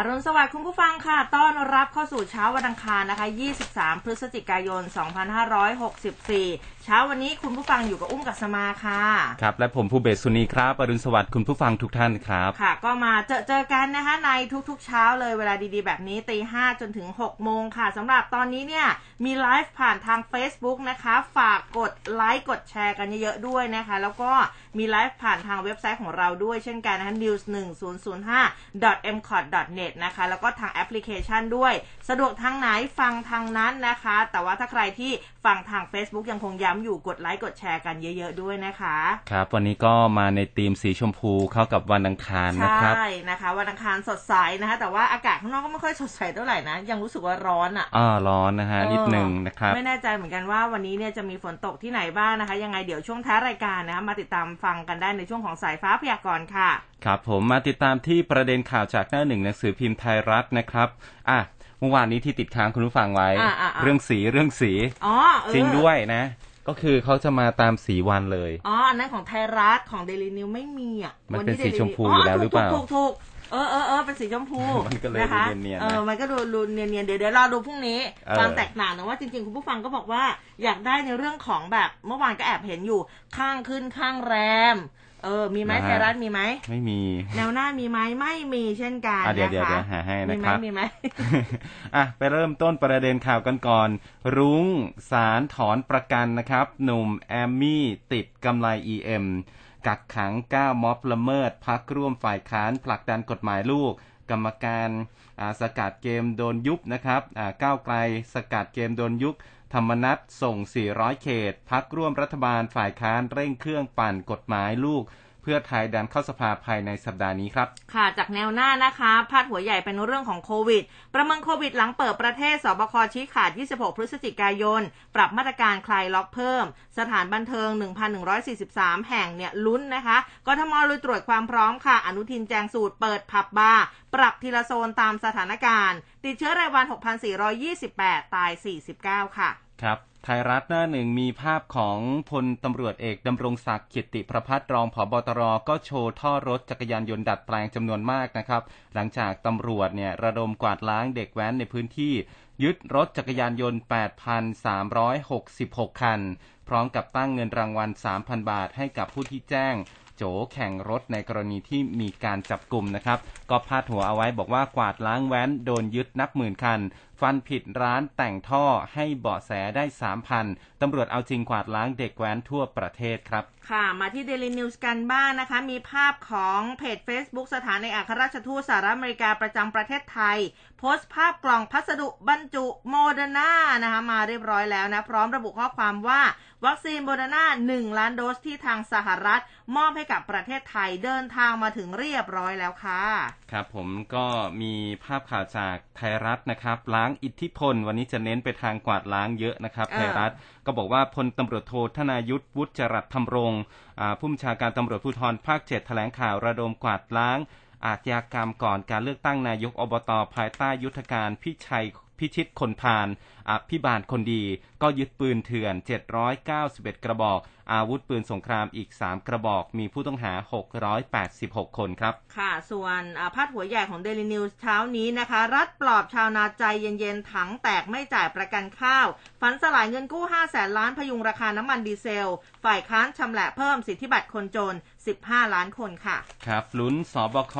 อรุณสวัสดิ์คุณผู้ฟังค่ะ ต้อนรับเข้าสู่เช้าวันอังคารนะคะ 23 พฤศจิกายน 2564 เช้าวันนี้คุณผู้ฟังอยู่กับอุ้มกัสมาค่ะ ครับ และผมภูเบศสุนีครับ อรุณสวัสดิ์คุณผู้ฟังทุกท่านครับ ค่ะ ก็มาเจอเจอกันนะคะในทุกๆ เช้าเลยเวลาดีๆ แบบนี้ตีห้าจนถึง 6 โมงค่ะ สำหรับตอนนี้เนี่ยมีไลฟ์ผ่านทาง Facebook นะคะ ฝากกดไลค์กดแชร์กันเยอะๆด้วยนะคะ แล้วก็ มีไลฟ์ผ่านทางเว็บไซต์ของเราด้วยเช่นกันนะคะ news 1 0 0 5 m c o t net นะคะ แล้วก็ทางแอปพลิเคชันด้วย สะดวกทางไหนฟังทางนั้นนะคะ แต่ว่าถ้าใครที่ฟังทาง Facebook ยังคงย้ำอยู่กดไลค์กดแชร์กันเยอะๆด้วยนะคะ ครับ วันนี้ก็มาในธีมสีชมพูเข้ากับวันอังคารนะครับ ใช่นะคะ วันอังคารสดใสนะคะ แต่ว่าอากาศข้างนอกก็ไม่ค่อยสดใสเท่าไหร่นะ ยังรู้สึกว่าร้อนอะอ้อร้อนนะฮะเออนิดหนึ่งนะครับ ไม่แน่ใจเหมือนกันว่าวันนี้เนี่ยจะมีฝนตกที่ไหนบ้างนะคะ ยังไงเดี๋ยวช่วงท้ายรายการนะคะมาติดตามฟังกันได้ในช่วงของสายฟ้าพยากรณ์ค่ะ ครับผมมาติดตามที่ประเด็นข่าวจากหน้าหนึ่งหนังสือพิมพ์ไทยรัฐนะครับอะเมื่อวานนี้ที่ติดค้างคุณผู้ฟังไว้อะอะอะเรื่องสีเรื่องสีอ๋อเออจริงด้วยนะ ก็คือเขาจะมาตามสีวันเลยอ๋ออันนั้นของไทยรัฐของเดลินิวไม่มีอะมันเป็นวัสีชมพู Daily อยู่แล้วหรือเปล่าถูกถูกถูก เออเออเออเป็นสีชมพูมันก็เลยนะคะดูเนียนๆนะ เออมันก็ดูดูเนียนเนียนๆเดี๋ยวเดี๋ยวรอดูพรุ่งนี้ เออ ความแตกต่างแต่ว่าจริงๆ คุณผู้ฟังก็บอกว่าอยากได้ในเรื่องของแบบเมื่อวานก็แอบเห็นอยู่ข้างขึ้นข้างแรม เออ มีไหมไทยรัฐมีไหมไม่มี แนวหน้ามีไหมไม่มีเช่นกันอะเดี๋ยวนะเดี๋ยวคะเดี๋ยวหาให้นะมีไหมครับ มีไหม อะไปเริ่มต้นประเด็นข่าวกันก่อน รุ้งสารถอนประกันนะครับ หนุ่มแอมมี่ติดกำไร EM กักขัง 9 ม็อบละเมิดพักร่วมฝ่ายค้านผลักดันกฎหมายลูก กรรมการาสกัดเกมโดนยุบนะครับก้าวไกลสกัดเกมโดนยุบธรรมนัตส่ง 400 เขต พักร่วมรัฐบาลฝ่ายค้านเร่งเครื่องปั่นกฎหมายลูก พื่อไทยดันเข้าสภาภายในสัปดาห์นี้ครับ ค่ะ จากแนวหน้านะคะ พาดหัวใหญ่เป็นเรื่องของโควิด ประเมินโควิดหลังเปิดประเทศสบคชี้ขาด 26 พฤศจิกายน ปรับมาตรการคลายล็อกเพิ่ม สถานบันเทิง 1,143 แห่งเนี่ยลุ้นนะคะกทมลุยตรวจความพร้อมค่ะ อนุทินแจงสูตรเปิดผับบาร์ปรับทีละโซนตามสถานการณ์ ติดเชื้อรายวัน 6,428 ตาย 49 ค่ะ ครับ ไทยรัฐหน้าหนึ่งมีภาพของพลตำรวจเอกดำรงศักดิ์กิติประพัฒรองผบตรก็โชว์ท่อรถจักรยานยนต์ดัดแปลงจำนวนมากนะครับ หลังจากตำรวจเนี่ยระดมกวาดล้างเด็กแว้นในพื้นที่ ยึดรถจักรยานยนต์ 8,366 คัน พร้อมกับตั้งเงินรางวัล 3,000 บาทให้กับผู้ที่แจ้งโจแข่งรถในกรณีที่มีการจับกลุ่มนะครับ ก็พาดหัวเอาไว้บอกว่ากวาดล้างแว้นโดนยึดนับหมื่นคัน ฟันผิดร้านแต่งท่อให้เบาะแสได้3,000ตำรวจเอาจริงกวาดล้างเด็กแว้นทั่วประเทศครับ ค่ะ มาที่เดลินิวส์กันบ้างนะคะ มีภาพของเพจ Facebook สถานเอกอัครราชทูตสหรัฐอเมริกาประจำประเทศไทย โพสต์ภาพกล่องพัสดุบรรจุโมเดอร์นานะคะมาเรียบร้อยแล้วนะ พร้อมระบุข้อความว่า วัคซีนโมเดอร์นา1ล้านโดสที่ทางสหรัฐ มอบให้กับประเทศไทยเดินทางมาถึงเรียบร้อยแล้วค่ะ ครับผมก็มีภาพข่าวจากไทยรัฐนะครับ ล้างอิทธิพล วันนี้จะเน้นไปทางกวาดล้างเยอะนะครับเออไทยรัฐก็บอกว่าพลตำรวจโทธนายุทธวุฒิจรัสธรรมรงค์อ่าผู้บัญชาการตำรวจภูธรภาคเจ็ดแถลงข่าวระดมกวาดล้างอาชญากรรมก่อนการเลือกตั้งนายกอบต ภายใต้ยุทธการพิชัย พิชิตคนพานอภิบาลคนดี ก็ยึดปืนเถื่อน 791 กระบอก อาวุธปืนสงครามอีก 3 กระบอกมีผู้ต้องหา 686 คนครับ ค่ะ ส่วนอ่าพาดหัวใหญ่ของ Daily News เช้านี้นะคะ รัฐปลอบชาวนาใจเย็นๆ ถังแตกไม่จ่ายประกันข้าว ฝันสลายเงินกู้ 5 แสนล้านพยุงราคาน้ำมันดีเซล ฝ่ายค้านชำแหละเพิ่มสิทธิบัตรคนจน 15 ล้านคนค่ะ ครับลุ้นสบค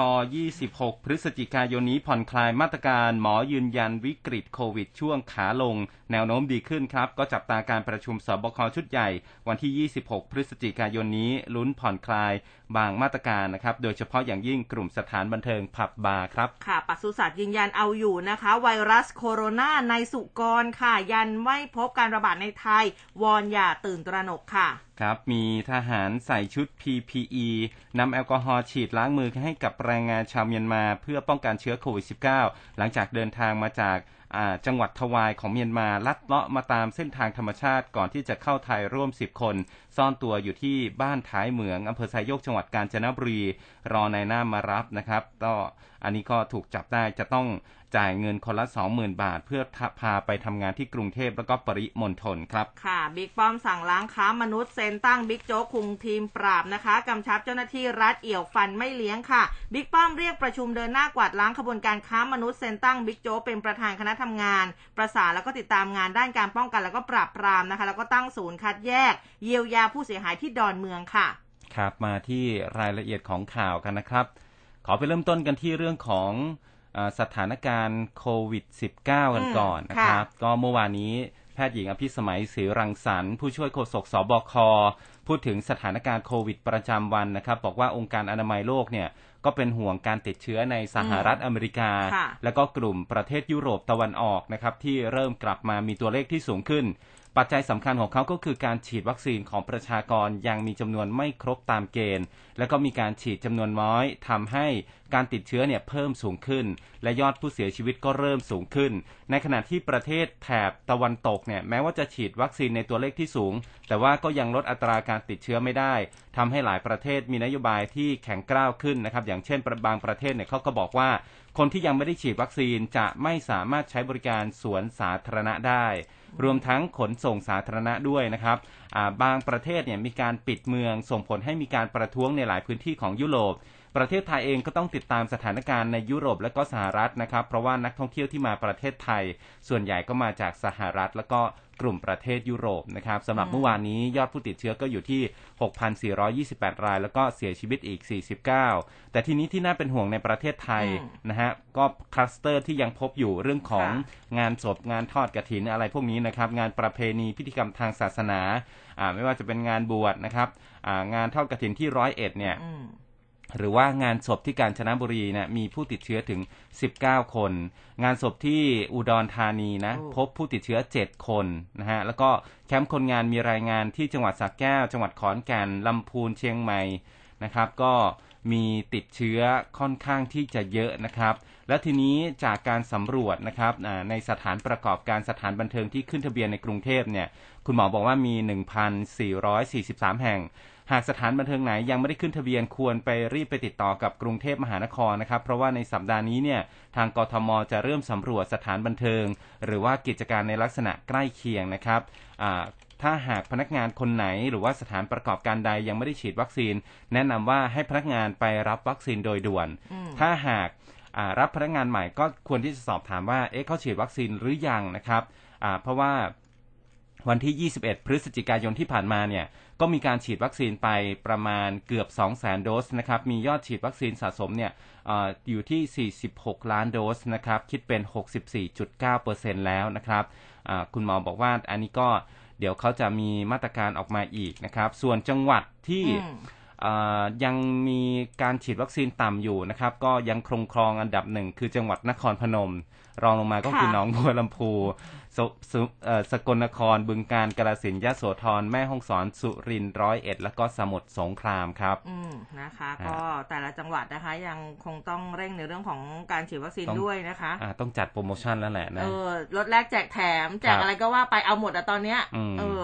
26 พฤศจิกายนนี้ผ่อนคลายมาตรการหมอยืนยันวิกฤตโควิดช่วงขาลง แนวโน้มดีขึ้นครับ ก็จับตาการประชุมสบคชุดใหญ่วันที่26พฤศจิกายนนี้ลุ้นผ่อนคลายบางมาตรการนะครับ โดยเฉพาะอย่างยิ่งกลุ่มสถานบันเทิงผับบาร์ครับ ค่ะปศุสัตว์ยืนยันเอาอยู่นะคะ ไวรัสโคโรนาในสุกรค่ะ ยันไม่พบการระบาดในไทย วอนอย่าตื่นตระหนกค่ะครับ มีทหารใส่ชุด PPE นำแอลกอฮอล์ฉีดล้างมือให้กับแรงงานชาวเมียนมา เพื่อป้องกันเชื้อโควิด -19 หลังจากเดินทางมาจากอ่าจังหวัดทวายของเมียนมาลัดเลาะมาตามเส้นทางธรรมชาติก่อนที่จะเข้าไทยร่วม 10 คนซ่อนตัวอยู่ที่บ้านท้ายเหมืองอำเภอไซโยกจังหวัดกาญจนบุรี รอนายหน้ามารับนะครับก็อันนี้ก็ถูกจับได้จะต้องจ่ายเงินคนละ 20,000 บาท เพื่อพาไปทำงานที่กรุงเทพแล้วก็ปริมณฑลครับ ค่ะบิ๊กป้อมสั่งล้างค้ามนุษย์เซ็นตั้งบิ๊กโจ๊กคุมทีมปราบนะคะกำชับเจ้าหน้าที่รัฐเอี่ยวฟันไม่เลี้ยงค่ะบิ๊กป้อมเรียกประชุมเดินหน้ากวาดล้างขบวนการค้ามนุษย์เซ็นตั้งบิ๊กโจ๊กเป็นประธานคณะทำงาน ประสานแล้วก็ติดตามงานด้านการป้องกันแล้วก็ปราบปรามนะคะ แล้วก็ตั้งศูนย์คัดแยก เยียวยาผู้เสียหายที่ดอนเมืองค่ะ ครับมาที่รายละเอียดของข่าวกันนะครับ ขอไปเริ่มต้นกันที่เรื่องของอาสถานการณ์โควิด -19 กันก่อนนะครับ ก็เมื่อวานนี้แพทย์หญิงอภิสมัยศรีรังสรรค์ผู้ช่วยโฆษกสบค พูดถึงสถานการณ์โควิดประจำวันนะครับ บอกว่าองค์การอนามัยโลกเนี่ยก็เป็นห่วงการติดเชื้อในสหรัฐอเมริกาค่ะแล้วก็กลุ่มประเทศยุโรปตะวันออกนะครับที่เริ่มกลับมามีตัวเลขที่สูงขึ้น ปัจจัยสำคัญของเขาก็คือการฉีดวัคซีนของประชากรยังมีจำนวนไม่ครบตามเกณฑ์ แล้วก็มีการฉีดจำนวนน้อยทำให้การติดเชื้อเนี่ยเพิ่มสูงขึ้น และยอดผู้เสียชีวิตก็เริ่มสูงขึ้น ในขณะที่ประเทศแถบตะวันตกเนี่ยแม้ว่าจะฉีดวัคซีนในตัวเลขที่สูง แต่ว่าก็ยังลดอัตราการติดเชื้อไม่ได้ทำให้หลายประเทศมีนโยบายที่แข็งกร้าวขึ้นนะครับอย่างเช่นบางประเทศเนี่ยเขาก็บอกว่า คนที่ยังไม่ได้ฉีดวัคซีนจะไม่สามารถใช้บริการสวนสาธารณะได้ รวมทั้งขนส่งสาธารณะด้วยนะครับบางประเทศเนี่ยมีการปิดเมืองส่งผลให้มีการประท้วงในหลายพื้นที่ของยุโรป ประเทศไทยเองก็ต้องติดตามสถานการณ์ในยุโรปและก็สหรัฐนะครับ เพราะว่านักท่องเที่ยวที่มาประเทศไทย ส่วนใหญ่ก็มาจากสหรัฐแล้วก็กลุ่มประเทศยุโรปนะครับสำหรับเมื่อวานนี้ยอดผู้ติดเชื้อก็อยู่ที่ 6,428 ราย แล้วก็เสียชีวิตอีก 49 แต่ทีนี้ที่น่าเป็นห่วงในประเทศไทยอืมนะฮะก็คลัสเตอร์ที่ยังพบอยู่เรื่องของค่ะงานศพงานทอดกระถินอะไรพวกนี้นะครับงานประเพณีพิธีกรรมทางศาสนาอ่าไม่ว่าจะเป็นงานบวชนะครับอ่างานทอดกระถินที่ร้อยเอ็ดเนี่ยอืม หรือว่างานศพที่กาญจนบุรีเนี่ยมีผู้ติดเชื้อถึง 19 คน งานศพที่อุดรธานีนะโอ้พบผู้ติดเชื้อ 7 คนนะฮะแล้วก็แคมป์คนงานมีรายงานที่จังหวัดสระแก้ว จังหวัดขอนแก่นลำพูนเชียงใหม่นะครับ ก็มีติดเชื้อค่อนข้างที่จะเยอะนะครับ และทีนี้จากการสำรวจนะครับอ่าในสถานประกอบการสถานบันเทิงที่ขึ้นทะเบียนในกรุงเทพเนี่ยคุณหมอบอกว่ามี 1,443 แห่ง หากสถานบันเทิงไหนยังไม่ได้ขึ้นทะเบียนควรไปรีบไปติดต่อกับกรุงเทพมหานครนะครับ เพราะว่าในสัปดาห์นี้เนี่ยทางกทมจะเริ่มสำรวจสถานบันเทิง หรือว่ากิจการในลักษณะใกล้เคียงนะครับอ่าถ้าหากพนักงานคนไหนหรือว่าสถานประกอบการใดยังไม่ได้ฉีดวัคซีน แนะนำว่าให้พนักงานไปรับวัคซีนโดยด่วนอืมถ้าหากอ่ารับพนักงานใหม่ก็ควรที่จะสอบถามว่าเอ๊ะเขาฉีดวัคซีนหรือยังนะครับอ่าเพราะว่าวันที่ 21 พฤศจิกายนที่ผ่านมาเนี่ย ก็มีการฉีดวัคซีนไปประมาณเกือบ200,000 โดสนะครับมียอดฉีดวัคซีนสะสมเนี่ยเอออยู่ที่ 46 ล้านโดสนะครับคิดเป็น 64.9%แล้วนะครับอ่าคุณหมอบอกว่าอันนี้ก็เดี๋ยวเขาจะมีมาตรการออกมาอีกนะครับ ส่วนจังหวัดที่อืมอ่ายังมีการฉีดวัคซีนต่ำอยู่นะครับ ก็ยังคงครองอันดับหนึ่งคือจังหวัดนครพนม รองลงมาก็คือค่ะหนองบัวลำพู สสุเอ่อสกลนครบึงการกาฬสินธุ์ยโสธรแม่ฮ่องสอนสุรินทร์ร้อยเอ็ดแล้วก็สมุทรสงครามครับ อืมนะคะฮะก็แต่ละจังหวัดนะคะ ยังคงต้องเร่งในเรื่องของการฉีดวัคซีนต้องด้วยนะคะอ่าต้องจัดโปรโมชั่นแล้วแหละเอนะอลดแลกแจกแถม แจครักบอะไรก็ว่าไปเอาหมดอะตอนเนี้ยอืมเออ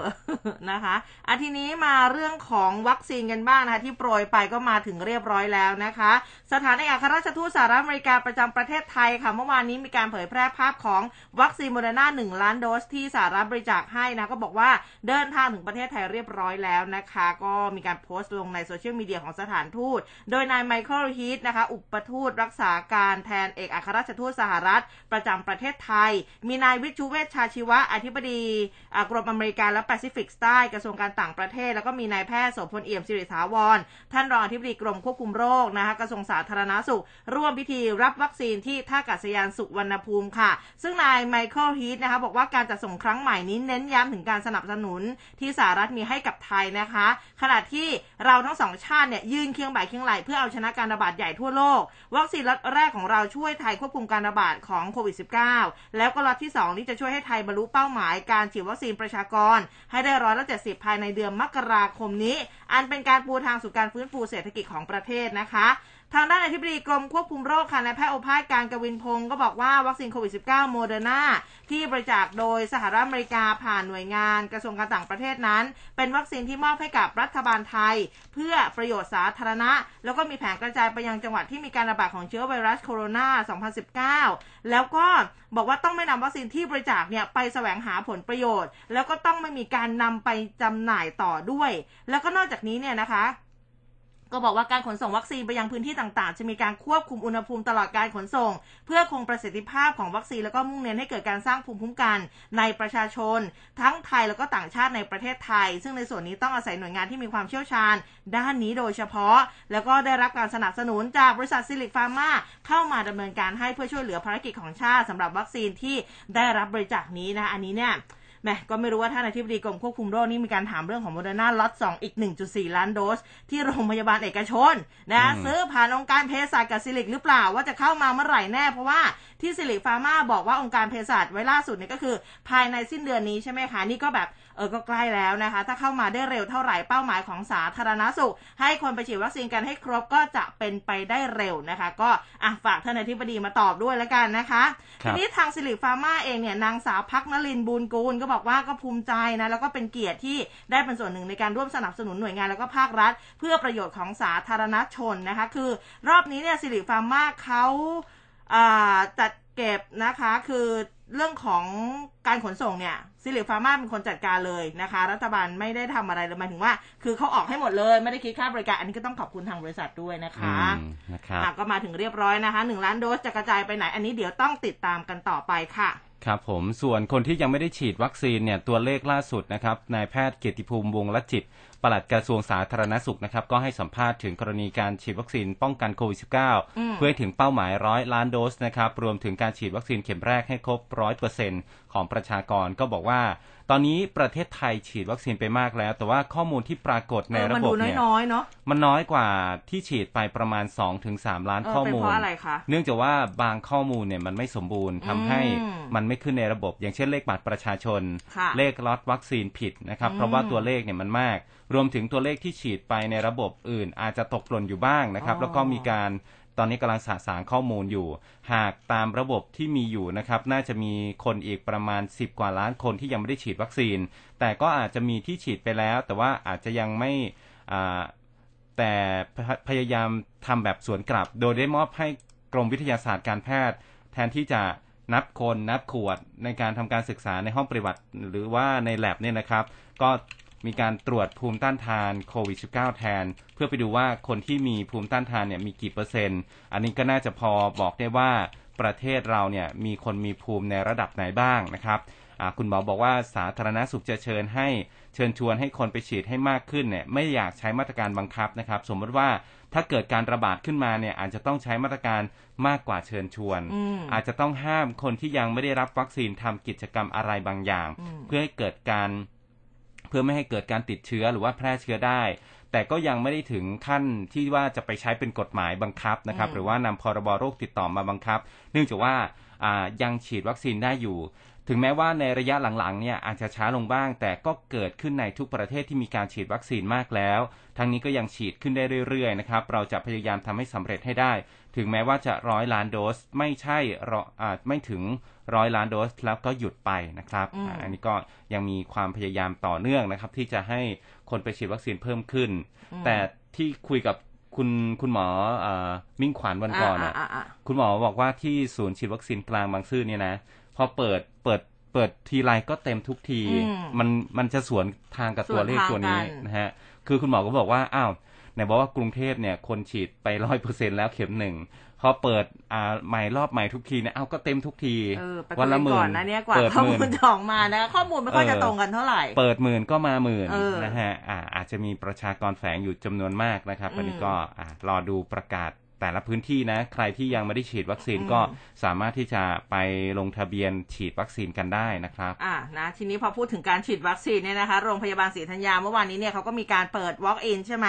นะคะอาทีนี้มาเรื่องของวัคซีนกันบ้างนะคะที่โปรยไปก็มาถึงเรียบร้อยแล้วนะคะ สถานเอกอัครราชทูตสหรัฐอเมริกาประจำประเทศไทยค่ะเมื่อวานนี้มีการเผยแพร่ภาพของวัคซีนโมเดอร์นาหนึ่งล้านโดสที่สหรัฐบริจาคให้นะก็บอกว่าเดินทางถึงประเทศไทยเรียบร้อยแล้วนะคะ ก็มีการโพสต์ลงในโซเชียลมีเดียของสถานทูต โดยนายไมเคิลฮีทนะคะอุปทูตรักษาการแทนเอกอัครราชทูตสหรัฐ ประจำประเทศไทย มีนายวิชชุเวชชาชีวะอธิบดีกรมอเมริกาและแปซิฟิกใต้กระทรวงการต่างประเทศ แล้วก็มีนายแพทย์โสภณเอี่ยมศิริถาวร ท่านรองอธิบดีกรมควบคุมโรคนะคะกระทรวงสาธารณสุข ร่วมพิธีรับวัคซีนที่ท่าอากาศยานสุวรรณภูมิค่ะ ซึ่งนายไมเคิลฮีทนะคะบอกว่าการจัดส่งครั้งใหม่นี้เน้นย้ำถึงการสนับสนุนที่สหรัฐมีให้กับไทยนะคะ ขณะที่เราทั้งสองชาติเนี่ยยืนเคียงบ่าเคียงไหล่เพื่อเอาชนะการระบาดใหญ่ทั่วโลก วัคซีนล็อตแรกของเราช่วยไทยควบคุมการระบาดของโควิด -19 แล้วก็ล็อตที่ 2 นี้จะช่วยให้ไทยบรรลุเป้าหมายการฉีดวัคซีนประชากร ให้ได้ร้อยละ70ภายในเดือนมกราคมนี้ อันเป็นการปูทางสู่การฟื้นฟูเศรษฐกิจของประเทศนะคะ ทางด้านอธิบดีกรมควบคุมโรคค่ะนายแพทย์โอภาสการย์กวินพงศ์ก็บอกว่าวัคซีนโควิด -19 โมเดอร์นาที่บริจาคโดยสหรัฐอเมริกาผ่านหน่วยงานกระทรวงการต่างประเทศนั้น เป็นวัคซีนที่มอบให้กับรัฐบาลไทย เพื่อประโยชน์สาธารณะ แล้วก็มีแผนกระจายไปยังจังหวัดที่มีการระบาดของเชื้อไวรัสโคโรนา 2019 แล้วก็บอกว่าต้องไม่นำวัคซีนที่บริจาคเนี่ยไปแสวงหาผลประโยชน์ แล้วก็ต้องไม่มีการนำไปจำหน่ายต่อด้วย แล้วก็นอกจากนี้เนี่ยนะคะ ก็บอกว่าการขนส่งวัคซีนไปยังพื้นที่ต่างๆ จะมีการควบคุมอุณหภูมิตลอดการขนส่ง เพื่อคงประสิทธิภาพของวัคซีนแล้วก็มุ่งเน้นให้เกิดการสร้างภูมิคุ้มกันในประชาชน ทั้งไทยแล้วก็ต่างชาติในประเทศไทย ซึ่งในส่วนนี้ต้องอาศัยหน่วยงานที่มีความเชี่ยวชาญ ด้านนี้โดยเฉพาะ แล้วก็ได้รับการสนับสนุนจากบริษัทซิลิคฟาร์มาเข้ามาดำเนินการให้เพื่อช่วยเหลือภารกิจของชาติสำหรับวัคซีนที่ได้รับบริจาคนี้นะอันนี้เนี่ย แหมก็ไม่รู้ว่าท่านอธิบดีกรมควบคุมโรคนี่มีการถามเรื่องของโมเดอร์นาล็อต2อีก 1.4 ล้านโดส ที่โรงพยาบาลเอกชนนะอืมซื้อผ่านองค์การเภสัชกับซิลลิคหรือเปล่าว่าจะเข้ามาเมื่อไหร่แน่ เพราะว่าที่ซิลลิคฟาร์มาบอกว่าองค์การเภสัชไว้ล่าสุดเนี่ยก็คือ ภายในสิ้นเดือนนี้ใช่ไหมคะนี่ก็แบบ เออก็ใกล้แล้วนะคะ ถ้าเข้ามาได้เร็วเท่าไหร่เป้าหมายของสาธารณสุข ให้คนไปฉีดวัคซีนกันให้ครบก็จะเป็นไปได้เร็วนะคะ ก็อะฝากท่านอธิบดีมาตอบด้วยแล้วกันนะคะครัทีบนี้ทางซิลลิคฟาร์มาเองเนี่ยนางสาวพักนลินบูลกูลก็บอกว่าก็ภูมิใจนะแล้วก็เป็นเกียรติที่ได้เป็นส่วนหนึ่งในการร่วมสนับสนุนหน่วยงานแล้วก็ภาครัฐ เพื่อประโยชน์ของสาธารณชนนะคะ คือ รอบนี้เนี่ยซิลลิคฟาร์มาเขาอ่าจัดเก็บนะคะคือเรื่องของการขนส่งเนี่ย ซิลลิคฟาร์มาเป็นคนจัดการเลยนะคะ รัฐบาลไม่ได้ทำอะไรเลยหมายถึงว่า คือเขาออกให้หมดเลย ไม่ได้คิดค่าบริการ อันนี้ก็ต้องขอบคุณทางบริษัทด้วยนะคะอืมนะครับอะก็มาถึงเรียบร้อยนะคะหนึ่งล้านโดสจะกระจายไปไหน อันนี้เดี๋ยวต้องติดตามกันต่อไปค่ะครับผมส่วนคนที่ยังไม่ได้ฉีดวัคซีนเนี่ยตัวเลขล่าสุดนะครับนายแพทย์เกียรติภูมิวงศ์ละจิต ปลัดกระทรวงสาธารณสุขนะครับก็ให้สัมภาษณ์ถึงกรณีการฉีดวัคซีนป้องกันโควิดอืม -19 เพื่อให้ถึงเป้าหมายร้อยล้านโดสนะครับรวมถึงการฉีดวัคซีนเข็มแรกให้ครบร้อยเปอร์เซ็นของประชากรก็บอกว่า ตอนนี้ประเทศไทยฉีดวัคซีนไปมากแล้ว แต่ว่าข้อมูลที่ปรากฏในเออระมันบบดูเนี่ยน้อยๆเนาะมันน้อยกว่าที่ฉีดไปประมาณ 2-3 ล้านเออข้อเป็นมูเพลราะอะไรคะเนื่องจากว่าบางข้อมูลเนี่ยมันไม่สมบูรณ์ทำให้อืมมันไม่ขึ้นในระบบ อย่างเช่นเลขบัตรประชาชนค่ะเลขล็อตวัคซีนผิดนะครับอืมเพราะว่าตัวเลขเนี่ยมันมากรวมถึงตัวเลขที่ฉีดไปในระบบอื่น อาจจะตกหล่นอยู่บ้างนะครับอ๋อแล้วก็มีการตอนนี้กำลังสะสางข้อมูลอยู่ หากตามระบบที่มีอยู่นะครับ น่าจะมีคนอีกประมาณ 10 กว่าล้านคนที่ยังไม่ได้ฉีดวัคซีน แต่ก็อาจจะมีที่ฉีดไปแล้ว แต่ว่าอาจจะยังไม่อ่าแต่พยพยายามทำแบบสวนกลับ โดยได้มอบให้กรมวิทยาศาสตร์การแพทย์ แทนที่จะนับคนนับขวดในการทำการศึกษาในห้องปฏิบัติ หรือว่าใน l ลบเนี่ยนะครับ ก็ มีการตรวจภูมิต้านทานโควิด -19 แทน เพื่อไปดูว่าคนที่มีภูมิต้านทานเนี่ยมีกี่เปอร์เซ็นต์ อันนี้ก็น่าจะพอบอกได้ว่าประเทศเราเนี่ยมีคนมีภูมิในระดับไหนบ้างนะครับอ่าคุณหมอบอกว่าสาธารณสุขจะเชิญให้เชิญชวนให้คนไปฉีดให้มากขึ้นเนี่ยไม่อยากใช้มาตรการบังคับนะครับ สมมติว่าถ้าเกิดการระบาดขึ้นมาเนี่ยอาจจะต้องใช้มาตรการมากกว่าเชิญชวนอืมอาจจะต้องห้ามคนที่ยังไม่ได้รับวัคซีนทำกิจกรรมอะไรบางอย่างอืมเพื่อให้เกิดการเพื่อไม่ให้เกิดการติดเชื้อหรือว่าแพร่เชื้อได้ แต่ก็ยังไม่ได้ถึงขั้นที่ว่าจะไปใช้เป็นกฎหมายบังคับนะครับ หรือว่านำพรบโรคติดต่อมาบังคับ เนื่องจากว่ายังฉีดวัคซีนได้อยู่ ถึงแม้ว่าในระยะหลังๆเนี่ยอาจจะช้าลงบ้าง แต่ก็เกิดขึ้นในทุกประเทศที่มีการฉีดวัคซีนมากแล้ว ทั้งนี้ก็ยังฉีดขึ้นได้เรื่อยๆนะครับ เราจะพยายามทำให้สำเร็จให้ได้ ถึงแม้ว่าจะร้อยล้านโดสไม่ใช่ร้อยอ่าไม่ถึงร้อยล้านโดสแล้วก็หยุดไปนะครับอืมอ่าอันนี้ก็ยังมีความพยายามต่อเนื่องนะครับ ที่จะให้คนไปฉีดวัคซีนเพิ่มขึ้น แต่ที่คุยกับคุณคุณหมออามิ่งขวัญวันก่อนอะอ่าอ่าคุณหมอบอกว่าที่ศูนย์ฉีดวัคซีนกลางบางซื่อเนี่ยนะ พอเปิดเปิดเปิดทีไรก็เต็มทุกทีอืมมันมันจะสวนทางกับตัวเลขสวนทางตัวนี้กันนะฮะ คือคุณหมอก็บอกว่า อ้าวไหนบอกว่ากรุงเทพเนี่ย คนฉีดไปร้อยเปอร์เซ็นแล้วเข็มหนึ่งพอเปิดอ่าใหม่รอบใหม่ทุกทีเนี่ยเอ้าก็เต็มทุกทีเออไปวันละหมื่ก่อนนนะเนี่ยกว่าเปิดข้อหมูมื่ลนจะออกมานะข้อมูลไม่ค่อยเออจะตรงกันเท่าไหร่ เปิดหมื่นก็มาหมื่นเออนะฮะอ่าอาจจะมีประชากรแฝงอยู่จำนวนมากนะครับอืมอันนี้ก็อ่ารอดูประกาศ แต่ละพื้นที่นะ ใครที่ยังไม่ได้ฉีดวัคซีนอืมก็สามารถที่จะไปลงทะเบียนฉีดวัคซีนกันได้นะครับอ่านะทีนี้พอพูดถึงการฉีดวัคซีนเนี่ยนะคะโรงพยาบาลศรีธัญญาเมื่อวานนี้เนี่ยเขาก็มีการเปิด walk in ใช่ไหม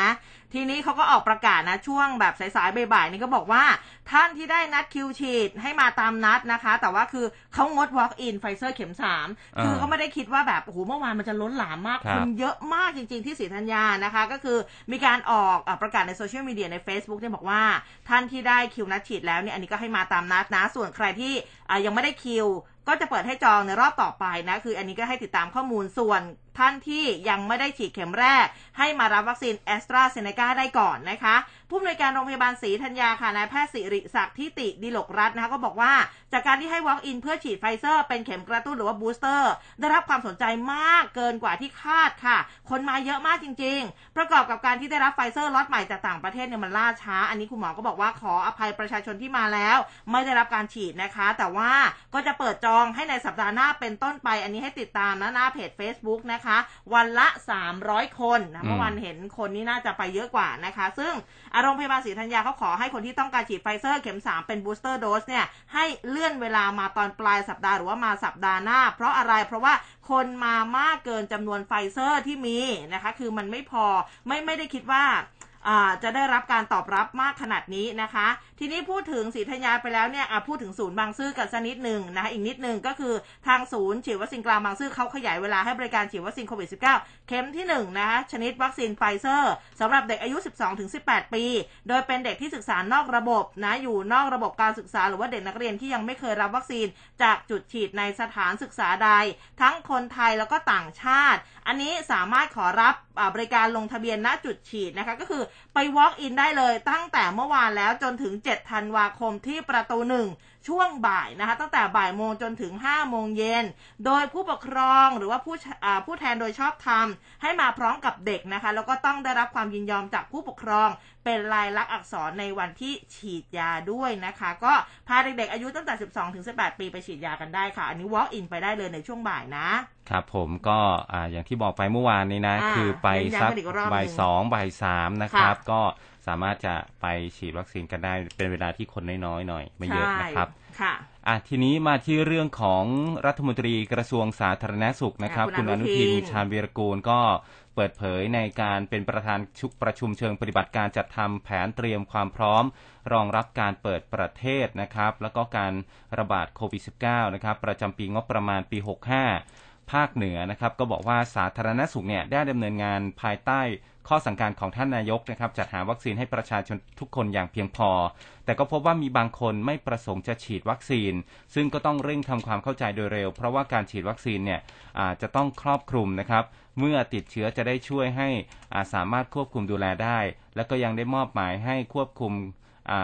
ทีนี้เขาก็ออกประกาศนะช่วงแบบสายๆบ่ายๆนี่ก็บอกว่า ท่านที่ได้นัดคิวฉีดให้มาตามนัดนะคะ แต่ว่าคือเขางด walk in ไฟเซอร์เข็มสามคือเขาไม่ได้คิดว่าแบบโอ้โหเมื่อวานมันจะล้นหลามมากคือคนเยอะมากจริง ๆที่ศรีธัญญานะคะ ก็คือมีการออกอาประกาศในโซเชียลมีเดียใน Facebook เนี่ยบอกว่าท่านที่ได้คิวนัดฉีดแล้วเนี่ยอันนี้ก็ให้มาตามนัดนะ ส่วนใครที่ยังไม่ได้คิว ก็จะเปิดให้จองในรอบต่อไปนะ คืออันนี้ก็ให้ติดตามข้อมูลส่วนท่านที่ยังไม่ได้ฉีดเข็มแรก ให้มารับวัคซีนแอสตราเซเนกาได้ก่อนนะคะ ผู้อำนวยการโรงพยาบาลศรีธัญญาค่ะนายแพทย์สิริศักดิ์ทิติดิลกรัตน์นะคะก็บอกว่า จากการที่ให้ walk in เพื่อฉีดไฟเซอร์เป็นเข็มกระตุ้นหรือว่า booster ได้รับความสนใจมากเกินกว่าที่คาดค่ะ คนมาเยอะมากจริง ๆ ประกอบกับการที่ได้รับไฟเซอร์ล็อตใหม่จากต่างประเทศเนี่ยมันล่าช้า อันนี้คุณหมอก็บอกว่าขออภัยประชาชนที่มาแล้ว ไม่ได้รับการฉีดนะคะ แต่ว่าก็จะเปิดจองให้ในสัปดาห์หน้าเป็นต้นไป อันนี้ให้ติดตามนะหน้าเพจ Facebook นะคะ วันละ 300 คนนะเมื่อวานเห็นคนนี้น่าจะไปเยอะกว่านะคะ ซึ่งอะโรงพยาบาลศรีธัญญาเขาขอให้คนที่ต้องการฉีดไฟเซอร์เข็ม 3 เป็น booster dose เนี่ยให้เลื่อนเวลามาตอนปลายสัปดาห์หรือว่ามาสัปดาห์หน้า เพราะอะไรเพราะว่าคนมามากเกินจำนวนไฟเซอร์ที่มีนะคะ คือมันไม่พอไม่ไม่ได้คิดว่าอ่าจะได้รับการตอบรับมากขนาดนี้นะคะทีนี้พูดถึงศรีธัญญาไปแล้วเนี่ยอะพูดถึงศูนย์บางซื่อกันสักนิดหนึ่งนะคะอีกนิดหนึ่งก็คือทางศูนย์ฉีดวัคซีนกลางบางซื่อเขาขยายเวลาให้บริการฉีดวัคซีนโควิด -19 เข็มที่1นะคะชนิดวัคซีนไฟเซอร์สำหรับเด็กอายุ 12-18 ปี โดยเป็นเด็กที่ศึกษานอกระบบนะอยู่นอกระบบการศึกษา หรือว่าเด็กนักเรียนที่ยังไม่เคยรับวัคซีน จากจุดฉีดในสถานศึกษาใด ทั้งคนไทยแล้วก็ต่างชาติ อันนี้สามารถขอรับบริการลงทะเบียนณจุดฉีดนะคะก็คือ ไป walk in ได้เลยตั้งแต่เมื่อวานแล้วจนถึง 7 ธันวาคมที่ประตูหนึ่ง ช่วงบ่ายนะคะ ตั้งแต่บ่ายโมงจนถึง5โมงเย็น โดยผู้ปกครองหรือว่าผู้อ่าผู้แทนโดยชอบธรรมให้มาพร้อมกับเด็กนะคะ แล้วก็ต้องได้รับความยินยอมจากผู้ปกครอง เป็นลายลักษณ์อักษรในวันที่ฉีดยาด้วยนะคะ ก็พาเด็กๆอายุตั้งแต่ 12ถึง18 ปีไปฉีดยากันได้ค่ะ อันนี้ walk in ไปได้เลยในช่วงบ่ายนะครับผมก็อ่าอย่างที่บอกไปเมื่อวานนี้นะอ่าคือไปเน้นย้ำสักกันอีกรอบหนึ่งบ่ายสองบ่ายสามนะครับค่ะก็ สามารถจะไปฉีดวัคซีนกันได้เป็นเวลาที่คนน้อยๆหน่อยไม่เยอะนะครับใช่ค่ะอะทีนี้มาที่เรื่องของรัฐมนตรีกระทรวงสาธารณสุขนะครับอะคุคุณณออนุนุทิทินนชาญวีรกูลก็เปิดเผยในการเป็นประธานชุกประชุมเชิงปฏิบัติการจัดทำแผนเตรียมความพร้อม รองรับการเปิดประเทศนะครับ แล้วก็การระบาดโควิด -19 นะครับประจำปีงบประมาณปี 65 ภาคเหนือนะครับ ก็บอกว่าสาธารณสุขเนี่ยได้ดำเนินงานภายใต้ ข้อสั่งการของท่านนายกนะครับจัดหาวัคซีนให้ประชาชนทุกคนอย่างเพียงพอ แต่ก็พบว่ามีบางคนไม่ประสงค์จะฉีดวัคซีน ซึ่งก็ต้องเร่งทำความเข้าใจโดยเร็ว เพราะว่าการฉีดวัคซีนเนี่ยจะต้องครอบคลุมนะครับเมื่อติดเชื้อจะได้ช่วยให้าสามารถควบคุมดูแลได้ และก็ยังได้มอบหมายให้ควบคุม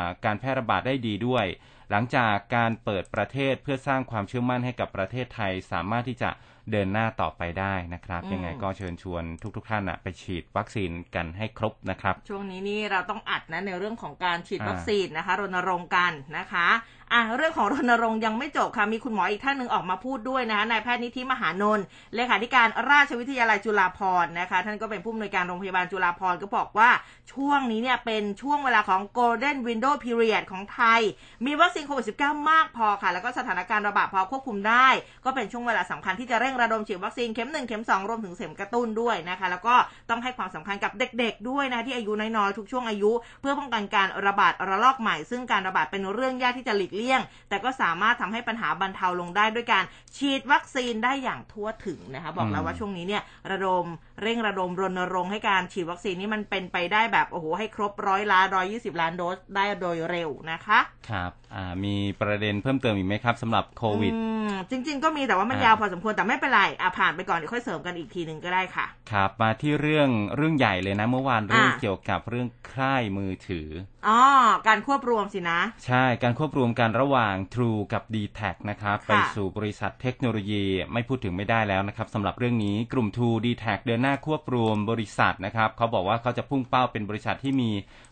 าการแพร่ระบาดได้ดีด้วย หลังจากการเปิดประเทศเพื่อสร้างความเชื่อมั่นให้กับประเทศไทย สามารถที่จะ เดินหน้าต่อไปได้นะครับอืมยังไงก็เชิญชวนทุกๆท่านนะไปฉีดวัคซีนกันให้ครบนะครับ ช่วงนี้นี่เราต้องอัดนะในเรื่องของการฉีดอ่าวัคซีนนะคะรณรงค์กันนะคะ อะเรื่องของรณรงค์ยังไม่จบค่ะ มีคุณหมออีกท่านหนึ่งออกมาพูดด้วยนะคะนายแพทย์นิธิมหานนท์เลขาธิการราชวิทยาลัยจุฬาภรณ์นะคะ ท่านก็เป็นผู้อำนวยการโรงพยาบาลจุฬาภรณ์ก็บอกว่าช่วงนี้เนี่ยเป็นช่วงเวลาของ golden window period ของไทย มีวัคซีนโควิด -19 มากพอค่ะ แล้วก็สถานการณ์ระบาดพอควบคุมได้ ก็เป็นช่วงเวลาสำคัญที่จะเร่งระดมฉีดวัคซีนเข็ม1เข็ม2รวมถึงเข็มกระตุ้นด้วยนะคะ แล้วก็ต้องให้ความสำคัญกับเด็ก ๆ ด้วยนะที่อายุน้อยๆทุกช่วงอายุ เพื่อป้องกันการระบาดระลอกใหม่ ซึ่งการระบาดเป็นเรื่องยากที่จะหลีกลี่ยง แต่ก็สามารถทำให้ปัญหาบรรเทาลงได้ด้วยการฉีดวัคซีนได้อย่างทั่วถึงนะคะบอกแล้วว่าช่วงนี้เนี่ยระดมเร่งระดมรณรงค์ให้การฉีดวัคซีนนี้มันเป็นไปได้แบบโอ้โหให้ครบร้อยล้านร้อยี่สิบล้านโดสได้โดยเร็วนะคะครับอ่ามีประเด็นเพิ่มเติมอีกไหมครับสำหรับโควิดอืมจริง ๆ ก็มีแต่ว่ามันอ่ายยาวพอสมควรแต่ไม่เป็นไรอะผ่านไปก่อนเดี๋ยวค่อยเสริมกันอีกทีหนึ่งก็ได้ค่ะ ครับ มาที่เรื่องเรื่องใหญ่เลยนะ เมื่อวานเรื่องอ่าเกี่ยวกับเรื่องค่ายมือถืออ๋อ การควบรวมสินะ ใช่ การควบรวมกันระหว่าง True กับ d t แทนะครับค่ะไปสู่บริษัทเทคโนโลยีไม่พูดถึงไม่ได้แล้วนะครับสำหรับเรื่องนี้กลุ่ม True d t แทเดินหน้าควบรวมบริษัทนะครับ เขาบอกว่าเขาจะพุ่งเป้าเป็นบริษัทที่มี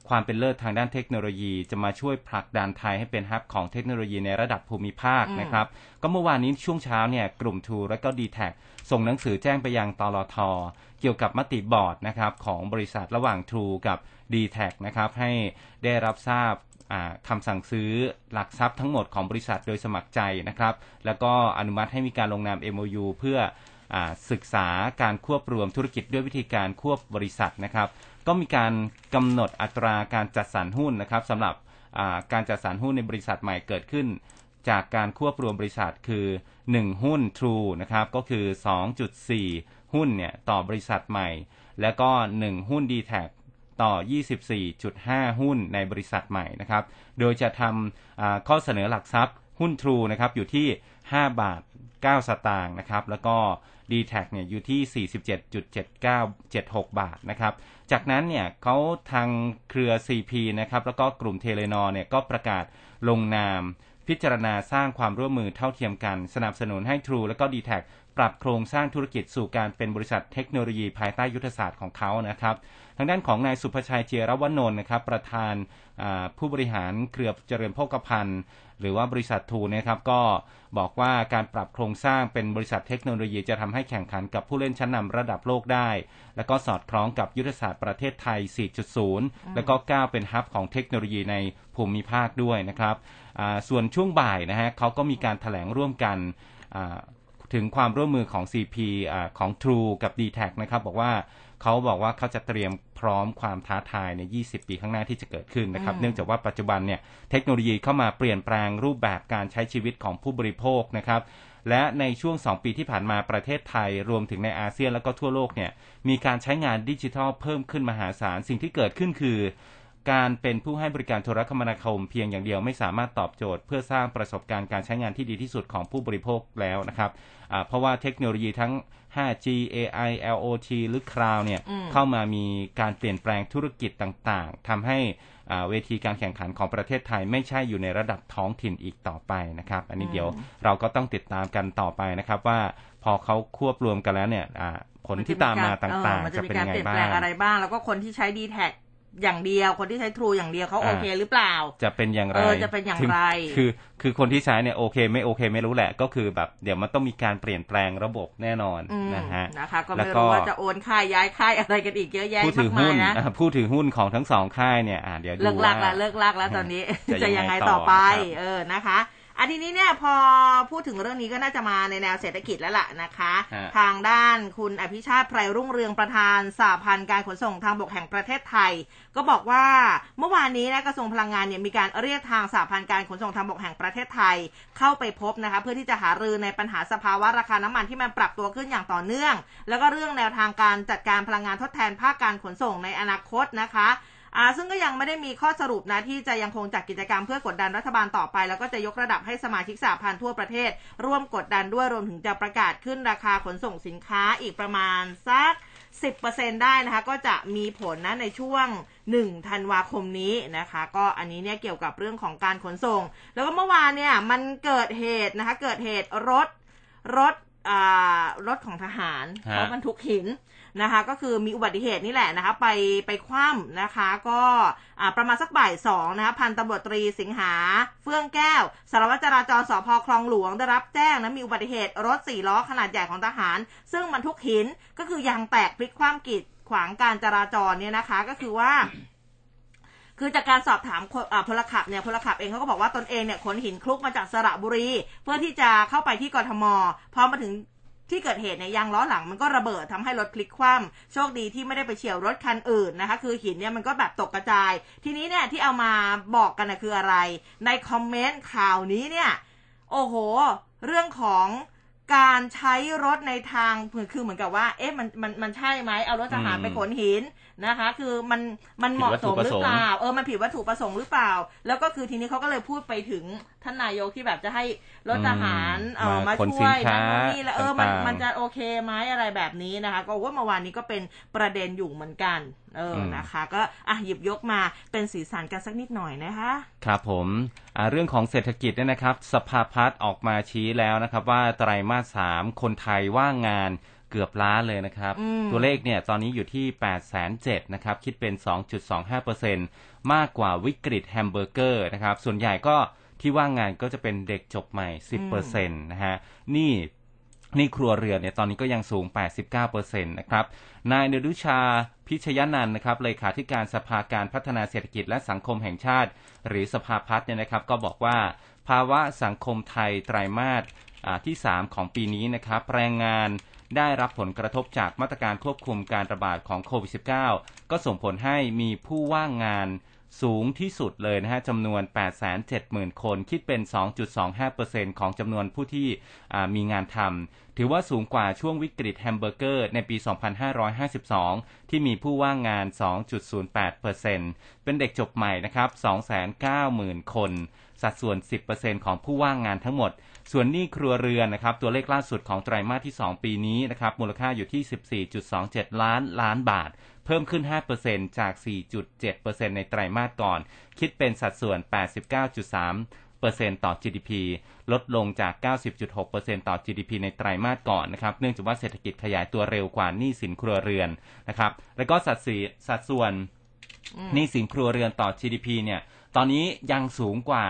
ความเป็นเลิศทางด้านเทคโนโลยี จะมาช่วยผลักดันไทยให้เป็นฮับของเทคโนโลยีในระดับภูมิภาคอืมนะครับ ก็เมื่อวานนี้ช่วงเช้าเนี่ยกลุ่ม True และก็ d t แท ส่งหนังสือแจ้งไปยังตลทเกี่ยวกับมติบอร์ดนะครับของบริษัทระหว่าง True กับ d t แทนะครับให้ได้รับทราบคำสั่งซื้อหลักทรัพย์ทั้งหมดของบริษัทโดยสมัครใจนะครับ แล้วก็อนุมัติให้มีการลงนาม MOU เพื่ออศึกษาการควบรวมธุรกิจด้วยวิธีการควบบริษัทนะครับ ก็มีการกำหนดอัตราการจัดสรรหุ้นนะครับสำหรับการจัดสรรหุ้นในบริษัทใหม่เกิดขึ้น จากการควบรวมบริษัทคือ 1 หุ้น True นะครับก็คือ 2.4 หุ้นเนี่ยต่อบริษัทใหม่ แล้วก็ 1 หุ้น d t แทต่อ 24.5 หุ้นในบริษัทใหม่นะครับ โดยจะทำข้อเสนอหลักทรัพย์หุ้น True นะครับอยู่ที่ 5 บาท 9 สตางค์นะครับ แล้วก็ d t แทเนี่ยอยู่ที่ 47.7976 บาทนะครับ จากนั้นเนี่ยเขาทางเครือ CP นะครับ แล้วก็กลุ่มเทเลนอเนี่ยก็ประกาศลงนาม พิจารณาสร้างความร่วมมือเท่าเทียมกัน สนับสนุนให้ True และก็ d t แทปรับโครงสร้างธุรกิจสู่การเป็นบริษัทเทคโนโลยีภายใต้ยุทธศาสตร์ของเขานะครับ ทางด้านของนายศุภชัยเจียรวนนท์นะครับ ประธานผู้บริหารเครือเจริญโภคภัณฑ์ หรือว่าบริษัท True นะครับก็บอกว่าการปรับโครงสร้างเป็นบริษัทเทคโนโลยีจะทำให้แข่งขันกับผู้เล่นชั้นนำระดับโลกได้ แล้วก็สอดคล้องกับยุทธศาสตร์ประเทศไทย 4.0 แล้วก็ก้าวเป็นฮับของเทคโนโลยีในภูมิภาคด้วยนะครับอ่าส่วนช่วงบ่ายนะฮะเขาก็มีการถแถลงร่วมกันอ่าถึงความร่วมมือของ CP อาของ True กับ d t แทนะครับบอกว่า เขาบอกว่าเขาจะเตรียมพร้อมความท้าทายใน 20 ปีข้างหน้าที่จะเกิดขึ้นนะครับอืมเนื่องจากว่าปัจจุบันเนี่ยเทคโนโลยีเข้ามาเปลี่ยนแปลงรูปแบบการใช้ชีวิตของผู้บริโภคนะครับและในช่วง 2 ปีที่ผ่านมาประเทศไทย รวมถึงในอาเซียนแล้วก็ทั่วโลกเนี่ยมีการใช้งานดิจิทัลเพิ่มขึ้นมหาศาล สิ่งที่เกิดขึ้นคือ การเป็นผู้ให้บริการโทรคมนาคมเพียงอย่างเดียวไม่สามารถตอบโจทย์ เพื่อสร้างประสบการณ์การใช้งานที่ดีที่สุดของผู้บริโภคแล้วนะครับอ่าเพราะว่าเทคโนโลยีทั้ง 5G AI LOT หรือ Cloud เนี่ยอืมเข้ามามีการเปลี่ยนแปลงธุรกิจต่างๆทำให้อ่าเวทีการแข่งขันของประเทศไทยไม่ใช่อยู่ในระดับท้องถิ่นอีกต่อไปนะครับ อันนี้เดี๋ยวเราก็ต้องติดตามกันต่อไปนะครับว่าพอเขาควบรวมกันแล้วเนี่ยอ่าผลที่ตามมาต่างมันๆจะจะมีเป็นการยังไงเปลี่ยนบ้าแปลงงอะไรบ้าง แล้วก็คนที่ใช้ d t แท อย่างเดียว คนที่ใช้ True อย่างเดียวเขาอ่าโอเคหรือเปล่า จะเป็นอย่างไรเออจะเป็นอย่างถึไร คือคือคนที่ใช้เนี่ยโอเค ไม่โอเค ไม่รู้แหละก็คือแบบเดี๋ยวมันต้องมีการเปลี่ยนแปลงระบบแน่นอนอืมนะฮะนะคะก็แล้วไม่ก็รู้ว่าจะโอนค่ายย้ายค่ายอะไรกันอีกเยอะแยะผู้ถืมาอกหุ้มายนนะอ่าผู้ถือหุ้นของทั้งสองค่ายเนี่ยอ่าเดี๋ยวดูเลิกลักว่าแล้วเลิกลักแล้วตอนนี้จะจะยัยังงไงไงต่ต่ออไปครับเออนะคะ อันทีนี้เนี่ยพอพูดถึงเรื่องนี้ก็น่าจะมาในแนวเศรษฐกิจแล้วล่ะนะคะฮะทางด้านคุณอภิชาติไพรรุ่งเรืองประธานสหพันธ์การขนส่งทางบกแห่งประเทศไทย ก็บอกว่าเมื่อวานนี้นะกระทรวงพลังงานเนี่ยมีการเรียกทางสหพันธ์การขนส่งทางบกแห่งประเทศไทย เข้าไปพบนะคะเพื่อที่จะหารือในปัญหาสภาวะราคาน้ำมันที่มันปรับตัวขึ้นอย่างต่อเนื่อง แล้วก็เรื่องแนวทางการจัดการพลังงานทดแทนภาคการขนส่งในอนาคตนะคะ อ่าซึ่งก็ยังไม่ได้มีข้อสรุปนะที่จะยังคงจัดกิจกรรมเพื่อกดดันรัฐบาลต่อไป แล้วก็จะยกระดับให้สมาชิกสหพันธ์ทั่วประเทศ ร่วมกดดันด้วยรวมถึงจะประกาศขึ้นราคาขนส่งสินค้าอีกประมาณสัก 10%ได้นะคะ ก็จะมีผลนะในช่วง1ธันวาคมนี้นะคะ ก็อันนี้เนี่ยเกี่ยวกับเรื่องของการขนส่ง แล้วก็เมื่อวานเนี่ยมันเกิดเหตุนะคะเกิดเหตุรถรถอ่ารถของทหารฮะเขาบรรทุกหิน นะคะ ก็คือมีอุบัติเหตุนี่แหละนะคะ ไปไปคว่ำนะคะ ก็ประมาณสักบ่ายสองนะคะพันตำรวจตรีสิงหาเฟื่องแก้ว สารวัตรจราจรสพคลองหลวงได้รับแจ้งนะมีอุบัติเหตุรถสี่ล้อขนาดใหญ่ของทหาร ซึ่งบรรทุกหินก็คือยางแตกพลิกคว่ำกีดขวางการจราจรเนี่ยนะคะ ก็คือว่าคือจากการสอบถามพลขับเนี่ยพลขับเองเขาก็บอกว่าตนเองเนี่ยขนหินคลุกมาจากสระบุรี เพื่อที่จะเข้าไปที่กรทมพอมาถึง ที่เกิดเหตุเนี่ยยางล้อหลังมันก็ระเบิดทำให้รถพลิกคว่ำโชคดีที่ไม่ได้ไปเฉี่ยวรถคันอื่นนะคะ คือหินเนี่ยมันก็แบบตกกระจาย ทีนี้เนี่ยที่เอามาบอกกันนะคืออะไร ในคอมเมนต์ข่าวนี้เนี่ยโอ้โห เรื่องของการใช้รถในทางคือเหมือนกับว่า เอ๊ะมันมันมันใช่ไหมเอารถทหารไปขนหิน นะคะ คือมันมันเหมาะสมหรือเปล่าเออมันผิดวัตถุประสงค์หรือเปล่า แล้วก็คือทีนี้เขาก็เลยพูดไปถึงท่านนายกที่แบบจะให้รถทหารอืมเออมามาขนช่วยสินค้านั่นนู่นนี่แล้วเออมันต่างๆมันจะโอเคไหมอะไรแบบนี้นะคะ ก็ว่าเมื่อวานนี้ก็เป็นประเด็นอยู่เหมือนกันเอออมนะคะ ก็อะหยิบยกมาเป็นสีสันกันสักนิดหน่อยนะคะ ครับผมอ่าเรื่องของเศรษฐกิจเนี่ยนะครับ สภาพัฒน์ออกมาชี้แล้วนะครับ ว่าไตรมาสสามคนไทยว่างงาน เกือบล้านเลยนะครับอืมตัวเลขเนี่ยตอนนี้อยู่ที่8 7 0 0 0นะครับ คิดเป็น 2.25%มากกว่าวิกฤตแฮมเบอร์เกอร์นะครับ ส่วนใหญ่ก็ที่ว่างงานก็จะเป็นเด็กจบใหม่ 10%นะฮะ นี่หนี้ครัวเรือนเนี่ยตอนนี้ก็ยังสูง 89%นะครับ นายดนุชาพิชยนันท์นะครับเลขาธิการสภาการพัฒนาเศรษฐกิจและสังคมแห่งชาติ หรือสภาพัฒน์เนี่ยนะครับ ก็บอกว่าภาวะสังคมไทยไตรมาสอ่าที่ 3 ของปีนี้นะครับ แรงงาน ได้รับผลกระทบจากมาตรการควบคุมการระบาดของโควิด -19 ก็ส่งผลให้มีผู้ว่างงานสูงที่สุดเลยนะฮะจำนวน 870,000 คน คิดเป็น 2.25%ของจำนวนผู้ที่มีงานทำ ถือว่าสูงกว่าช่วงวิกฤตแฮมเบอร์เกอร์ ในปี 2552 ที่มีผู้ว่างงาน 2.08%เป็นเด็กจบใหม่นะครับ 290,000 คน สัดส่วน 10%ของผู้ว่างงานทั้งหมด ส่วนหนี้ครัวเรือนนะครับตัวเลขล่าสุดของไตรมาสที่ 2 ปีนี้นะครับมูลค่าอยู่ที่ 14.27 ล้านล้านบาท เพิ่มขึ้น 5%จาก 4.7%ในไตรมาสก่อน คิดเป็นสัดส่วน 89.3%ต่อ GDP ลดลงจาก 90.6%ต่อ GDP ในไตรมาสก่อนนะครับ เนื่องจากว่าเศรษฐกิจขยายตัวเร็วกว่าหนี้สินครัวเรือนนะครับ แล้วก็สัดส่วนสัดส่วนหนี้สินครัวเรือนต่อ GDP เนี่ย ตอนนี้ยังสูงกว่า